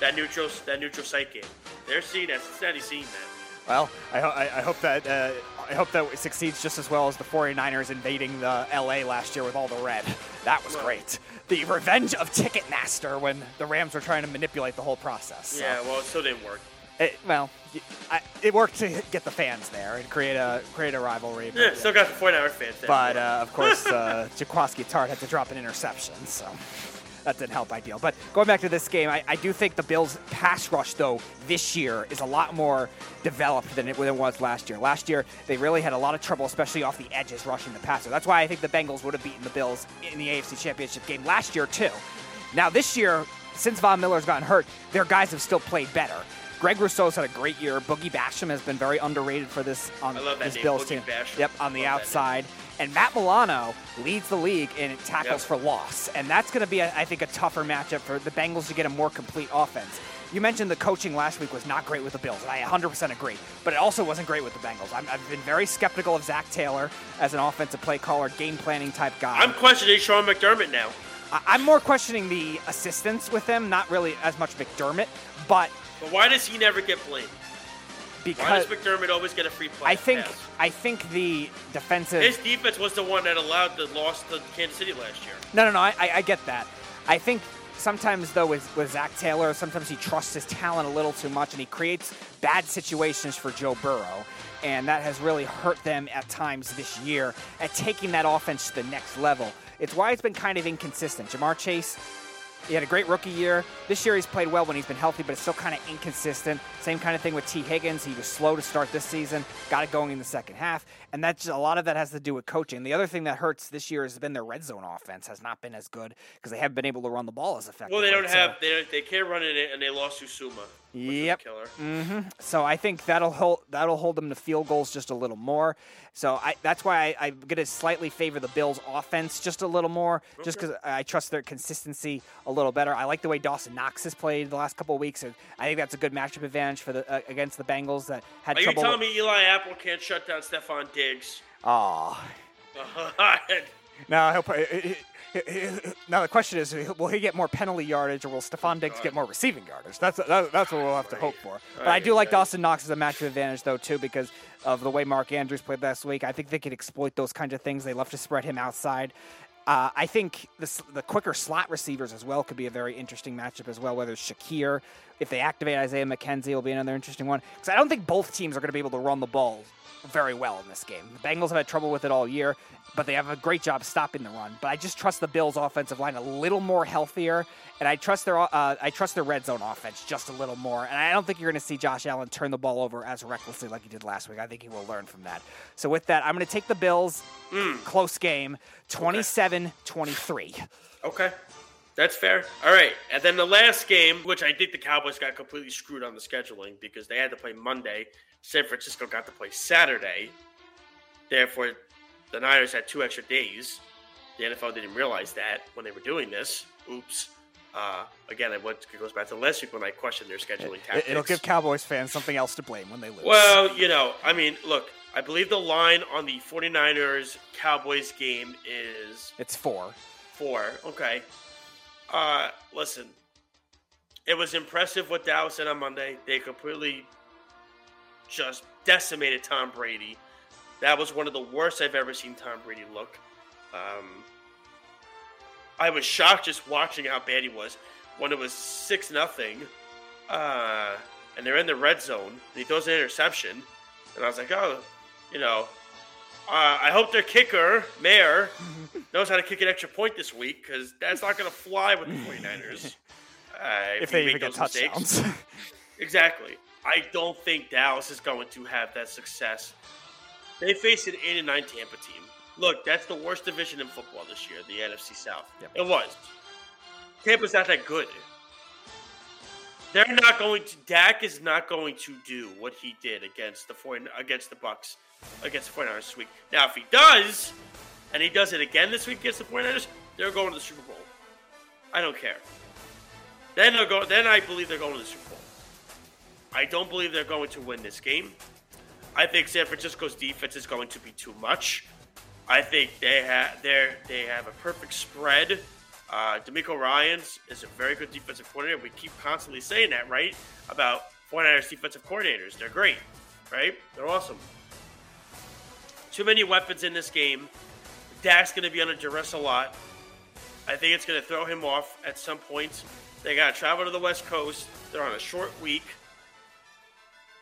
that neutral that neutral site game. They're seeing that. Cincinnati's seeing that. well, I, ho- I, I hope that uh, I hope that it succeeds just as well as the 49ers invading the LA last year with all the red. That was Well- great. The revenge of Ticketmaster when the Rams were trying to manipulate the whole process. So, Yeah, well, it still didn't work. It, well, I, it worked to get the fans there and create a create a rivalry. but- Yeah, still got the 49er fans there. But uh, of course, uh, Jaquiski Tartt had to drop an interception, so that didn't help ideal. But going back to this game, I, I do think the Bills' pass rush, though, this year is a lot more developed than it, than it was last year. Last year, they really had a lot of trouble, especially off the edges, rushing the passer. That's why I think the Bengals would have beaten the Bills in the AFC Championship game last year, too. Now, this year, since Von Miller's gotten hurt, their guys have still played better. Greg Rousseau's had a great year. Boogie Basham has been very underrated for this on I this name, Bills Boogie team. Basham. Yep, on the Love that name. outside. And Matt Milano leads the league in tackles Yep. for loss. And that's going to be, I think, a tougher matchup for the Bengals to get a more complete offense. You mentioned the coaching last week was not great with the Bills, and I 100% agree. But it also wasn't great with the Bengals. I'm, I've been very skeptical of Zac Taylor as an offensive play caller, game planning type guy. I'm questioning Sean McDermott now. I- I'm more questioning the assistants with him, not really as much McDermott, but But why does he never get blamed? Why because does McDermott always get a free play? I think pass? I think the defensive his defense was the one that allowed the loss to Kansas City last year. No, no, no. I, I, I get that. I think sometimes though with, with Zac Taylor, sometimes he trusts his talent a little too much, and he creates bad situations for Joe Burrow, and that has really hurt them at times this year at taking that offense to the next level. It's why it's been kind of inconsistent. Ja'Marr Chase. He had a great rookie year. This year he's played well when he's been healthy, but it's still kind of inconsistent. Same kind of thing with Tee Higgins. He was slow to start this season, got it going in the second half, and that's a lot of that has to do with coaching. The other thing that hurts this year has been their red zone offense has not been as good because they haven't been able to run the ball as effectively. Well, they don't So- have they, don't- they can't run it, and they lost Uzomah. Which was a Yep. killer. So I think that'll hold that'll hold them to field goals just a little more. So I, that's why I, I'm going to slightly favor the Bills' offense just a little more, just because I trust their consistency a little better. I like the way Dawson Knox has played the last couple of weeks, and I think that's a good matchup advantage for the uh, against the Bengals that had Are you trouble. telling me Eli Apple can't shut down Stefon Diggs? Aw. Now, he'll play. Now the question is, will he get more penalty yardage, or will Stefon Diggs get more receiving yardage? That's that, that's what we'll have to hope for. But I do like Dawson Knox as a matchup advantage, though, too, because of the way Mark Andrews played last week. I think they could exploit those kinds of things. They love to spread him outside. Uh, I think the quicker slot receivers as well could be a very interesting matchup as well. Whether it's Shakir, if they activate Isaiah McKenzie, will be another interesting one. Because I don't think both teams are going to be able to run the ball very well in this game. The Bengals have had trouble with it all year, but they have a great job stopping the run. But I just trust the Bills' offensive line a little more healthier, and I trust their uh, I trust their red zone offense just a little more. And I don't think you're going to see Josh Allen turn the ball over as recklessly like he did last week. I think he will learn from that. So with that, I'm going to take the Bills. Close game, 27-23. Okay. That's fair. All right. And then the last game, which I think the Cowboys got completely screwed on the scheduling because they had to play Monday. San Francisco got to play Saturday. Therefore, the Niners had two extra days. The NFL didn't realize that when they were doing this. Oops. Uh, again, it went- it goes back to last week when I questioned their scheduling tactics. It'll give Cowboys fans something else to blame when they lose. Well, you know, I mean, look, I believe the line on the 49ers Cowboys game is it's four. four. Okay. Uh, listen, it was impressive what Dallas did on Monday. They completely just decimated Tom Brady. That was one of the worst I've ever seen Tom Brady look. Um, I was shocked just watching how bad he was when it was six nothing, uh, and they're in the red zone. He throws an interception, and I was like, oh, you know, uh, I hope their kicker, Maher, knows how to kick an extra point this week because that's not going to fly with the 49ers. Uh, If you they make even get those mistakes. touchdowns. Exactly. I don't think Dallas is going to have that success. They faced an 8 and 9 Tampa team. Look, that's the worst division in football this year, the NFC South. Yep. It was. Tampa's not that good. They're not going to. Dak is not going to do what he did against the four against the Bucks against the 49ers this week. Now, if he does, and he does it again this week against the 49ers, they're going to the Super Bowl. I don't care. Then they'll go. Then I believe they're going to the Super Bowl. I don't believe they're going to win this game. I think San Francisco's defense is going to be too much. I think they have they they have a perfect spread. Uh, DeMeco Ryans is a very good defensive coordinator. We keep constantly saying that, right? About 49ers defensive coordinators. They're great, right? They're awesome. Too many weapons in this game. Dak's going to be under duress a lot. I think it's going to throw him off at some points. They got to travel to the West Coast. They're on a short week.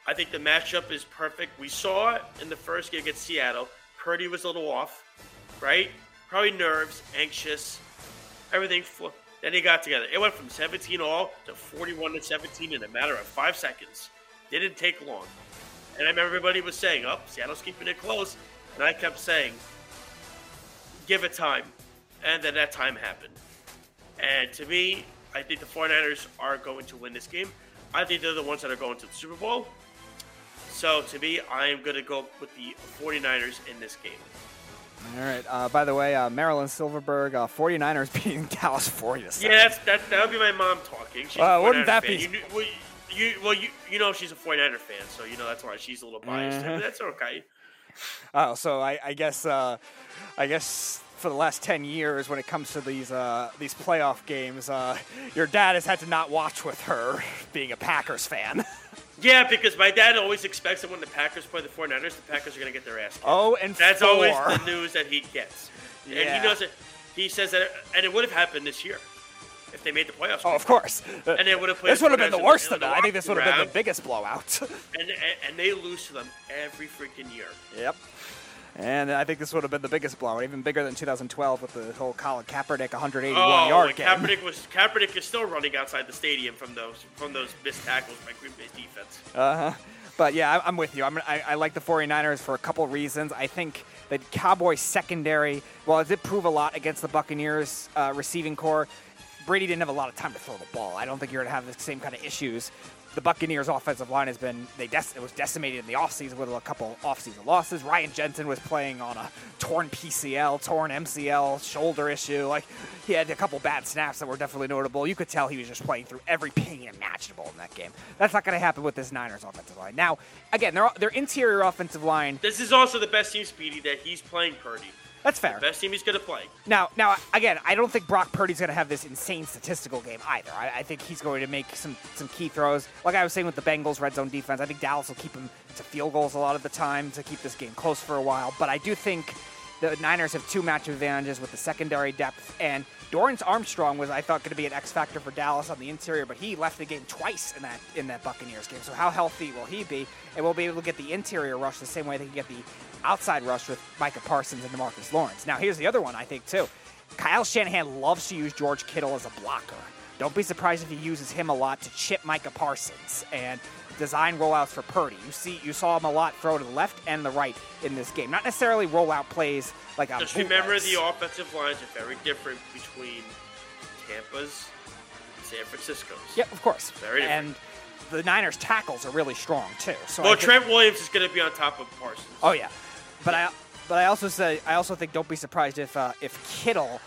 I think the matchup is perfect. We saw it in the first game against Seattle. Purdy was a little off, right? Probably nerves, anxious, everything. Then they got together. It went from 17 all to 41 to 17 in a matter of five seconds. Didn't take long. And I remember everybody was saying, "Oh, Seattle's keeping it close," and I kept saying, "Give it time," and then that time happened. And to me, I think the 49ers are going to win this game. I think they're the ones that are going to the Super Bowl. So to me, I am going to go with the 49ers in this game. All right. Uh, by the way, uh, Marilyn Silverberg, uh, 49ers beating Dallas 40 to 7. Yeah, that's, that that would be my mom talking. She's Uh, wouldn't that fan. be- You, knew- well, you, well, you, you know she's a 49er fan, so you know that's why she's a little biased. Mhm. But that's okay. Oh, so I, I guess uh, I guess for the last 10 years, when it comes to these uh, these playoff games, uh, your dad has had to not watch with her, being a Packers fan. Yeah, because my dad always expects that when the Packers play the 49ers, the Packers are going to get their ass kicked. oh, and That's four. always the news that he gets. And Yeah. he knows it. He says that, and it would have happened this year if they made the playoffs. Oh, of course. And they would have played This would have been the worst of the it. I think this would have been the biggest blowout. And, and, and they lose to them every freaking year. Yep. And I think this would have been the biggest blowout, even bigger than 2012 with the whole Colin Kaepernick 181 Oh, yard game. Kaepernick was Kaepernick is still running outside the stadium from those from those missed tackles by Green Bay's defense. Uh huh. But yeah, I'm with you. I'm, I, I like the 49ers for a couple reasons. I think the Cowboys secondary, well, it did prove a lot against the Buccaneers uh, receiving core. Brady didn't have a lot of time to throw the ball. I don't think you're going to have the same kind of issues. The Buccaneers' offensive line has been they it was decimated in the offseason with a couple offseason losses. Ryan Jensen was playing on a torn PCL, torn MCL, shoulder issue. Like he had a couple bad snaps that were definitely notable. You could tell he was just playing through every pain imaginable in that game. That's not going to happen with this Niners offensive line. Now, again, their their interior offensive line. This is also the best team, Speedy, that he's playing Purdy. That's fair. Best team he's going to play. Now, now again, I don't think Brock Purdy's going to have this insane statistical game either. I, I think he's going to make some some key throws. Like I was saying with the Bengals red zone defense, I think Dallas will keep him to field goals a lot of the time to keep this game close for a while. But I do think the Niners have two match advantages with the secondary depth and. Dorrance Armstrong was, I thought, going to be an X factor for Dallas on the interior, but he left the game twice in that in that Buccaneers game. So how healthy will he be? And we'll be able to get the interior rush the same way they can get the outside rush with Micah Parsons and Demarcus Lawrence. Now, here's the other one I think too. Kyle Shanahan loves to use George Kittle as a blocker. Don't be surprised if he uses him a lot to chip Micah Parsons and design rollouts for Purdy. You see, you saw him a lot throw to the left and the right in this game. Not necessarily rollout plays like on Just remember the offensive lines are very different between Tampa's and San Francisco's. Yep, of course. Very different. and the Niners tackles are really strong too. So Well, think- Trent Williams is going to be on top of Parsons. Oh yeah, but I but I also say I also think don't be surprised if uh, if Kittle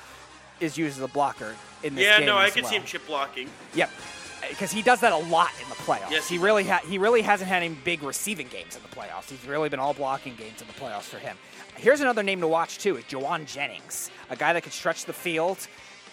is used as a blocker in this yeah, game. Yeah, no, I can well. see him chip blocking. Yep, because he does that a lot in the playoffs. Yes, he really ha- he really hasn't had any big receiving games in the playoffs. He's really been all blocking games in the playoffs for him. Here's another name to watch too: is Jauan Jennings, a guy that can stretch the field.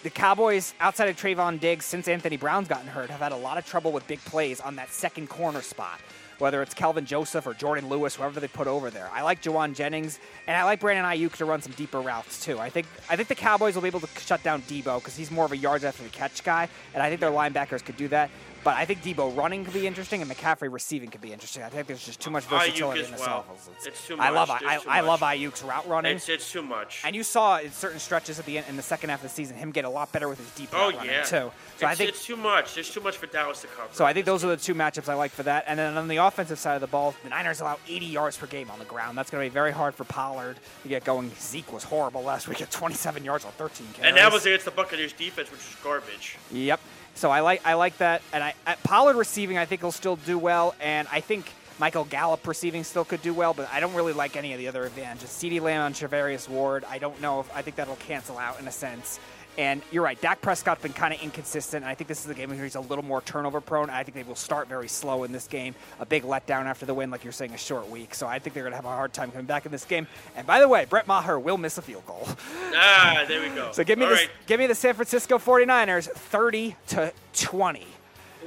The Cowboys, outside of Trevon Diggs, since Anthony Brown's gotten hurt, have had a lot of trouble with big plays on that second corner spot. Whether it's Kelvin Joseph or Jordan Lewis, whoever they put over there, I like Jauan Jennings, and I like Brandon Aiyuk to run some deeper routes too. I think I think the Cowboys will be able to shut down Debo because he's more of a yards after the catch guy, and I think their linebackers could do that. But I think Debo running could be interesting, and McCaffrey receiving could be interesting. I think there's just too much versatility in this well. offense. It's too I love much. I, I love much. Aiyuk's route running. It's it's too much. And you saw in certain stretches at the end in the second half of the season him get a lot better with his deep oh route running yeah, too. So it's, I think it's too much. There's too much for Dallas to cover. so I think those are the two matchups I like for that. And then on the offensive side of the ball, the Niners allow 80 yards per game on the ground. That's going to be very hard for Pollard to get going. Zeke was horrible last week at 27 yards on 13 carries. and that was against the Buccaneers defense, which is garbage. Yep. So I like I like that, and I at Pollard receiving I think he'll still do well, and I think Michael Gallup receiving still could do well, but I don't really like any of the other advantages. CeeDee Lamb on Charvarius Ward, I don't know if I think that'll cancel out in a sense. And you're right, Dak Prescott's been kind of inconsistent. And I think this is a game where he's a little more turnover prone. I think they will start very slow in this game. A big letdown after the win, like you're saying, a short week. So I think they're going to have a hard time coming back in this game. And by the way, Brett Maher will miss a field goal. Ah, there we go. So give me All the right. give me the San Francisco 49ers 30 to 20.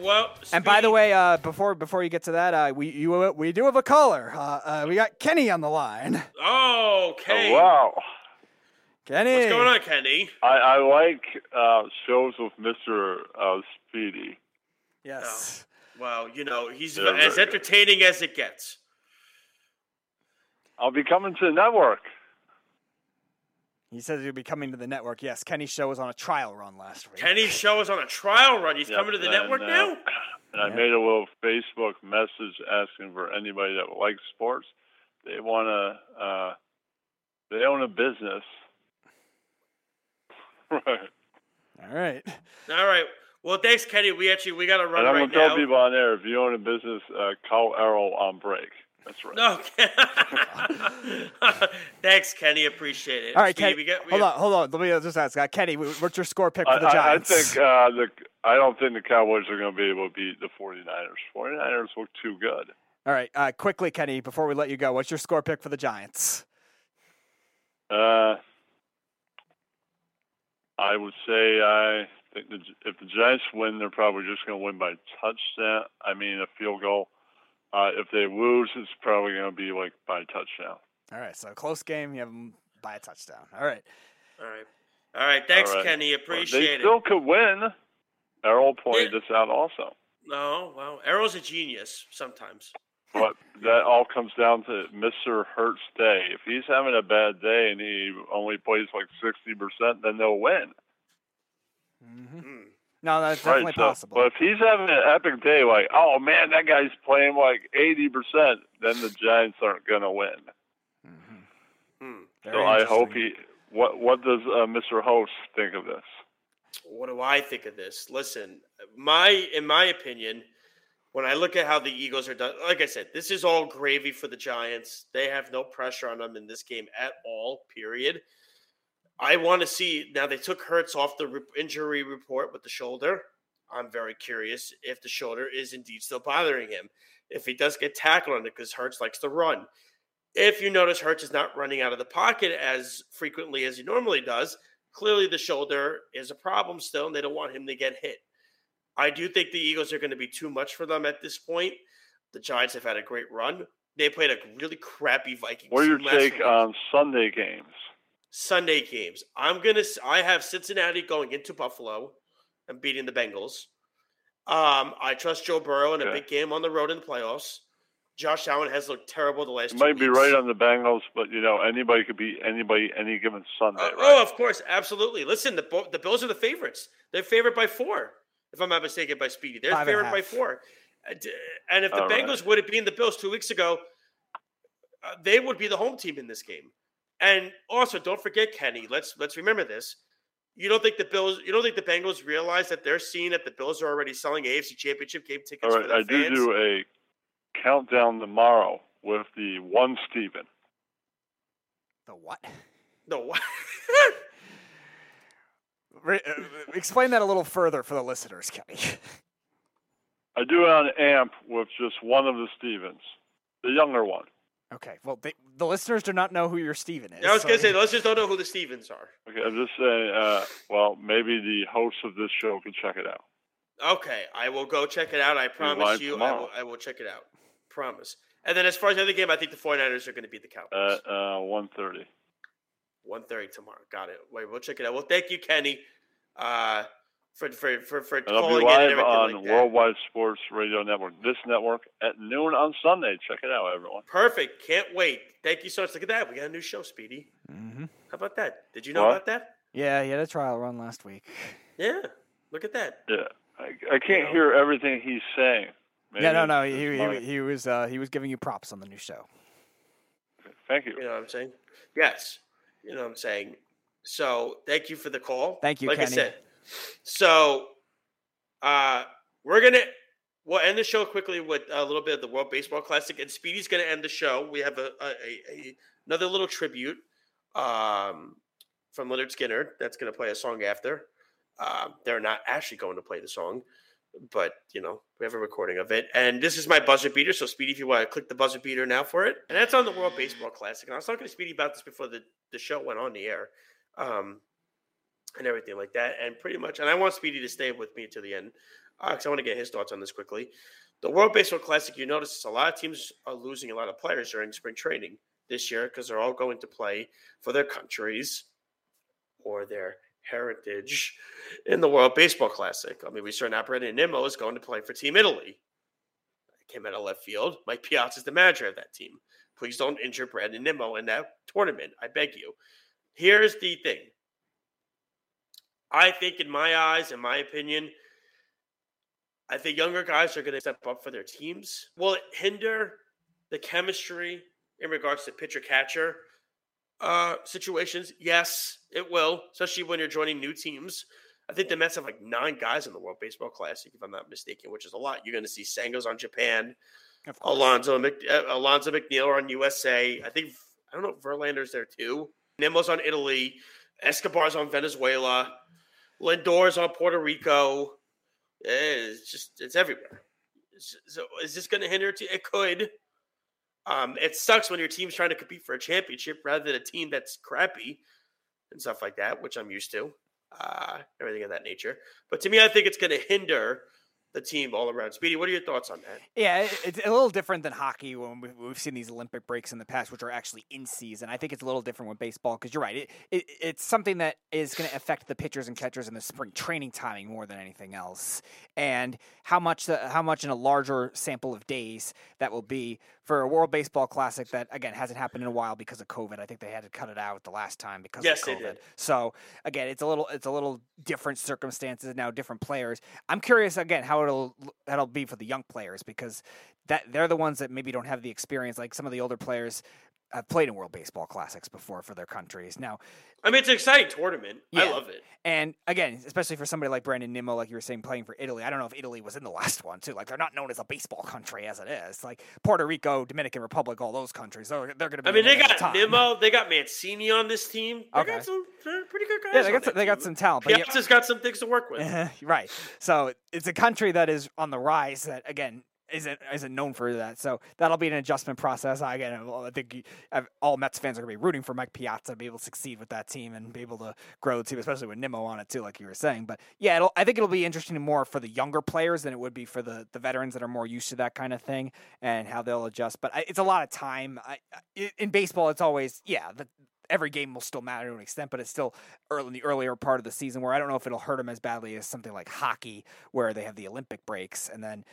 Well, And by the way, uh, before before you get to that, uh, we you, we do have a caller. Uh, uh, we got Kenny on the line. Oh, okay. Oh, wow. Kenny, What's going on, Kenny? I, I like uh, shows with Mr. Uh, Speedy. Yes. Well, you know, he's Yeah, as very good. entertaining as it gets. I'll be coming to the network. He says he'll be coming to the network. Yes, Kenny's show was on a trial run last week. Kenny's show is on a trial run. He's Yep, coming to the and, network uh, now. And I Yeah. made a little Facebook message asking for anybody that likes sports. They want to, uh, they own a business. right. All right. All right. Well, thanks, Kenny. We actually we got to run And I'm right going to tell now. people on there if you own a business, uh, call Errol on break. That's right. No. Thanks, Kenny. Appreciate it. All right, Speedy, Kenny. we get, we hold got- on, hold on. Let me just ask. Uh, Kenny, what's your score pick for I, the I, I think uh, the I don't think the Cowboys are going to be able to beat the 49ers. 49ers look too good. All right, uh, quickly, Kenny, before we let you go, what's your score pick for the Giants? Uh, I would say I think the, if the Giants win, they're probably just going to win by touchdown. I mean, a field goal. Uh, if they lose, it's probably going to be like by touchdown. All right, so close game. You have them by a touchdown. All right. All right. All right. Thanks, All right. Kenny. they Appreciate still it. could win. Errol pointed Yeah. this out also. No, well, Errol's a genius sometimes. But that all comes down to Mr. Hurt's day. If he's having a bad day and he only plays like 60%, then they'll win. hmm Hmm. No, that's definitely right. So, possible. but if he's having an epic day, like, oh man, that guy's playing like 80%, then the Giants aren't going to win. Mhm. Hmm. So I hope he. What What does uh, Mr. Host think of this? What do I think of this? Listen, my in my opinion, when I look at how the Eagles are done, like I said, this is all gravy for the Giants. They have no pressure on them in this game at all. Period. I want to see now. They took Hurts off the re- injury report with the shoulder. I'm very curious if the shoulder is indeed still bothering him. If he does get tackled on it, because Hurts likes to run. If you notice Hurts is not running out of the pocket as frequently as he normally does, clearly the shoulder is a problem still, and they don't want him to get hit. I do think the Eagles are going to be too much for them at this point. The Giants have had a great run. They played a really crappy Vikings. What are your take week. on Sunday games? Sunday games? I'm gonna. I have Cincinnati going into Buffalo and beating the Bengals. Um, I trust Joe Burrow in a big game on the road in the playoffs. Josh Allen has looked terrible the last. You might be weeks. right on the Bengals, but you know anybody could beat anybody any given Sunday, Uh, right? Oh, of course, absolutely. Listen, the the Bills are the favorites. They're favored by four, if I'm not mistaken, by Speedy. They're Five and favored by four. Uh, And if the All right. Bengals would have been the Bills two weeks ago, uh, they would be the home team in this game. And also, don't forget, Kenny. Let's let's remember this. You don't think the Bills? You don't think the Bengals realize that they're seeing that the Bills are already selling AFC Championship game tickets All right, for I do fans? do a countdown tomorrow with the one Steven. the what? The what? Re- uh, explain that a little further for the listeners, Kenny. I do it on AMP with just one of the Stevens, the younger one. okay. Well, they, the listeners do not know who your Steven is. I was so- gonna say, let's just don't know who the Stevens are. Okay, I'm just saying. Uh, well, maybe the host of this show can check it out. Okay, I will go check it out. I promise you, I will, I will check it out. Promise. And then as far as the other game, I think the 49ers are going to beat the Cowboys. At uh, 1.30. 1.30 tomorrow. Got it. Wait, we'll check it out. Well, thank you, Kenny. Uh, for for for, for And I'll calling be in and live on like. Worldwide Sports Radio Network, this network, at noon on Sunday. Check it out, everyone. Perfect. Can't wait. Thank you so much. Look at that. We got a new show, Speedy. Mm-hmm. How about that? Did you know What? about that? Yeah, he had a trial run last week. Yeah. Look at that. Yeah, I, I can't hear everything he's saying. yeah, no, no, he, he, he was uh, he was giving you props on the new show. Thank you. You know what I'm saying? Yes. You know what I'm saying? So thank you for the call. Thank you, Like I said. So uh we're gonna we'll end the show quickly with a little bit of the World Baseball Classic, and Speedy's gonna end the show. We have a, a, a, another little tribute um from Lynyrd Skynyrd that's gonna play a song after. Um, they're not actually going to play the song, but you know we have a recording of it. And this is my buzzer beater. So Speedy, if you want to click the buzzer beater now for it, and that's on the World Baseball Classic. And I was talking to Speedy about this before the the show went on the air, um, and everything like that. And pretty much, and I want Speedy to stay with me to the end because I want to get his thoughts on this quickly. The World Baseball Classic, you notice a lot of teams are losing a lot of players during spring training this year because they're all going to play for their countries or their heritage in the World Baseball Classic. I mean, we saw now Brandon Nimmo is going to play for Team Italy. Came out of left field. Mike Piazza is the manager of that team. Please don't injure Brandon Nimmo in that tournament. I beg you. Here's the thing. I think, in my eyes, in my opinion, I think younger guys are going to step up for their teams. Will it hinder the chemistry in regards to pitcher catcher uh, situations? Yes, it will, especially when you're joining new teams. I think the Mets have like nine guys in the World Baseball Classic, if I'm not mistaken, which is a lot. You're going to see Senga's on Japan. Alonso Mc, uh, Alonso McNeil on USA. I think I don't know Verlander's there too. Nimmo's on Italy. Escobar's on Venezuela. Lindor's on Puerto Rico. Eh, It's just it's everywhere. So is this going to hinder it? It could. Um, it sucks when your team's trying to compete for a championship rather than a team that's crappy and stuff like that, which I'm used to. Uh, everything of that nature. But to me, I think it's going to hinder the team all around. Speedy, what are your thoughts on that? Yeah, it's a little different than hockey when we- we've seen these Olympic breaks in the past, which are actually in season. I think it's a little different with baseball because you're right. It, it, it's something that is going to affect the pitchers and catchers in the spring training timing more than anything else, and how much the, how much in a larger sample of days that will be for a World Baseball Classic that again hasn't happened in a while because of COVID. I think they had to cut it out the last time because Yes, of they did. So again, it's a little it's a little different circumstances now, different players. I'm curious again how it'll that'll be for the young players because that they're the ones that maybe don't have the experience like some of the older players have played in World Baseball Classics before for their countries. Now, I mean, it's an exciting tournament. I love it. and again, especially for somebody like Brandon Nimmo, like you were saying, playing for Italy. I don't know if Italy was in the last one too. Like they're not known as a baseball country as it is. Like Puerto Rico, Dominican Republic, all those countries. They're, they're going to be. I mean, they got the. Nimmo, they got Mancini on this team. They Okay. got some pretty good guys. Yeah, they got some, they got some talent. But yeah, Piazza's got some things to work with. right. So it's a country that is on the rise. That again isn't isn't known for that. So that'll be an adjustment process. I again, I think all Mets fans are going to be rooting for Mike Piazza to be able to succeed with that team and be able to grow the team, especially with Nimmo on it too, like you were saying. But yeah, I think it'll be interesting more for the younger players than it would be for the the veterans that are more used to that kind of thing and how they'll adjust. But I, it's a lot of time. I- in baseball, it's always yeah. The, Every game will still matter to an extent, but it's still early in the earlier part of the season where I don't know if it'll hurt them as badly as something like hockey, where they have the Olympic breaks and then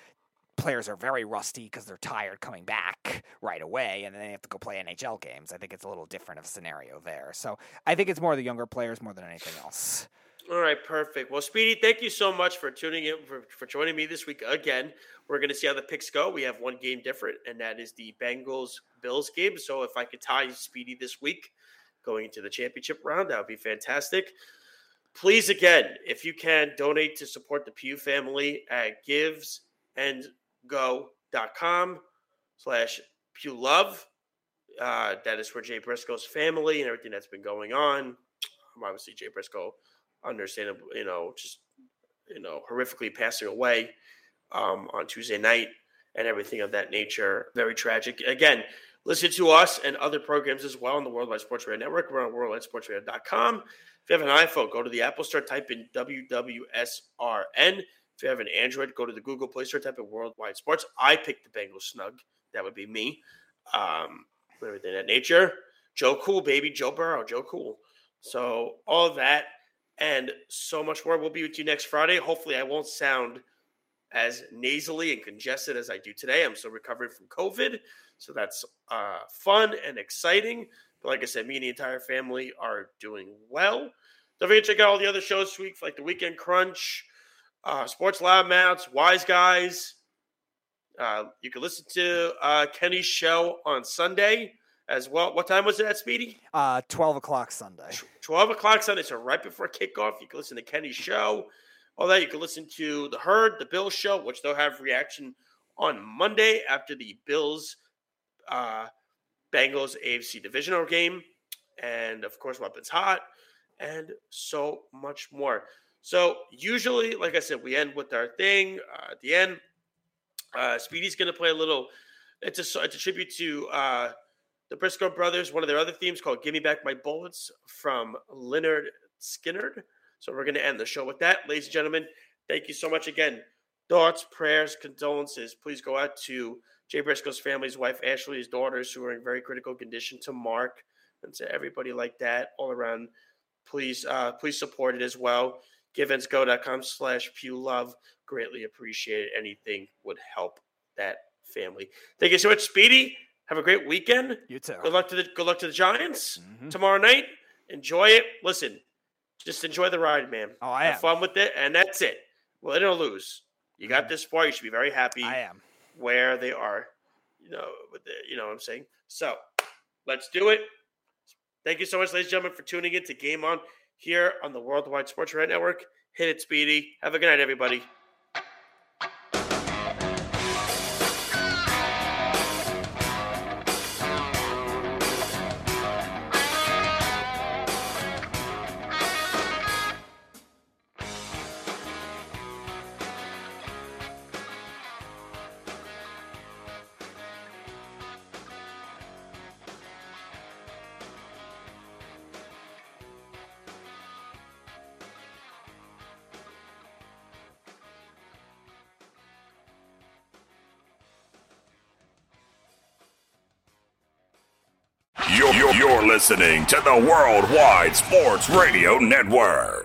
players are very rusty because they're tired coming back right away and then they have to go play NHL games. I think it's a little different of a scenario there. So I think it's more the younger players more than anything else. All right, perfect. Well, Speedy, thank you so much for tuning in for, for joining me this week again. We're going to see how the picks go. We have one game different, and that is the Bengals Bills game. So if I could tie Speedy this week going into the championship round, that would be fantastic. Please, again, if you can, donate to support the Pugh family at givesendgo.com slash Pugh Love. Uh, that is for Jay Briscoe's family and everything that's been going on. Um, Obviously, Jay Briscoe understandable, you know, just you know, horrifically passing away um, on Tuesday night and everything of that nature. Very tragic. Again, listen to us and other programs as well on the Worldwide Sports Radio Network. We're on worldwidesportsradio.com. If you have an iPhone, go to the Apple Store, type in WWSRN. If you have an Android, go to the Google Play Store, type in Worldwide Sports. I picked the Bengals snug. That would be me. Um, everything that nature. Joe Cool, baby. Joe Burrow, Joe Cool. So all that. and so much more. We'll be with you next Friday. Hopefully, I won't sound as nasally and congested as I do today. I'm still recovering from COVID, so that's uh, fun and exciting. But like I said, me and the entire family are doing well. Don't forget to check out all the other shows this week, like the Weekend Crunch, uh, Sports Lab Mounts, Wise Guys. Uh, you can listen to uh, Kenny's show on Sunday as well. What time was it at Speedy? Uh, 12 o'clock Sunday. 12 o'clock Sunday. So right before kickoff, you can listen to Kenny's show. All that you can listen to the Herd, the Bills show, which they'll have reaction on Monday after the Bills uh, Bengals AFC divisional game, and of course, Weapons Hot, and so much more. So usually, like I said, we end with our thing uh, at the end. Uh, Speedy's going to play a little. It's a it's a tribute to uh, the Briscoe brothers. One of their other themes called "Give Me Back My Bullets" from Lynyrd Skynyrd. So we're going to end the show with that, ladies and gentlemen. Thank you so much again. Thoughts, prayers, condolences. Please go out to Jay Briscoe's family's wife, Ashley, his daughters, who are in very critical condition, to Mark, and to everybody like that all around. Please, uh, please support it as well. GiveSendGo.com slash Pugh Love. Greatly appreciate it. Anything would help that family. Thank you so much, Speedy. Have a great weekend. You too. Good luck to the good luck to the Giants Mhm. tomorrow night. Enjoy it. Listen, just enjoy the ride, man. Oh, I Have am. fun with it, and that's it. Win or lose, you got Mhm. this far. You should be very happy I am. where they are. You know, with the, you know what I'm saying. So, let's do it. Thank you so much, ladies and gentlemen, for tuning in to Game On here on the Worldwide Sports Radio Network. Hit it, Speedy. Have a good night, everybody. Listening to the Worldwide Sports Radio Network.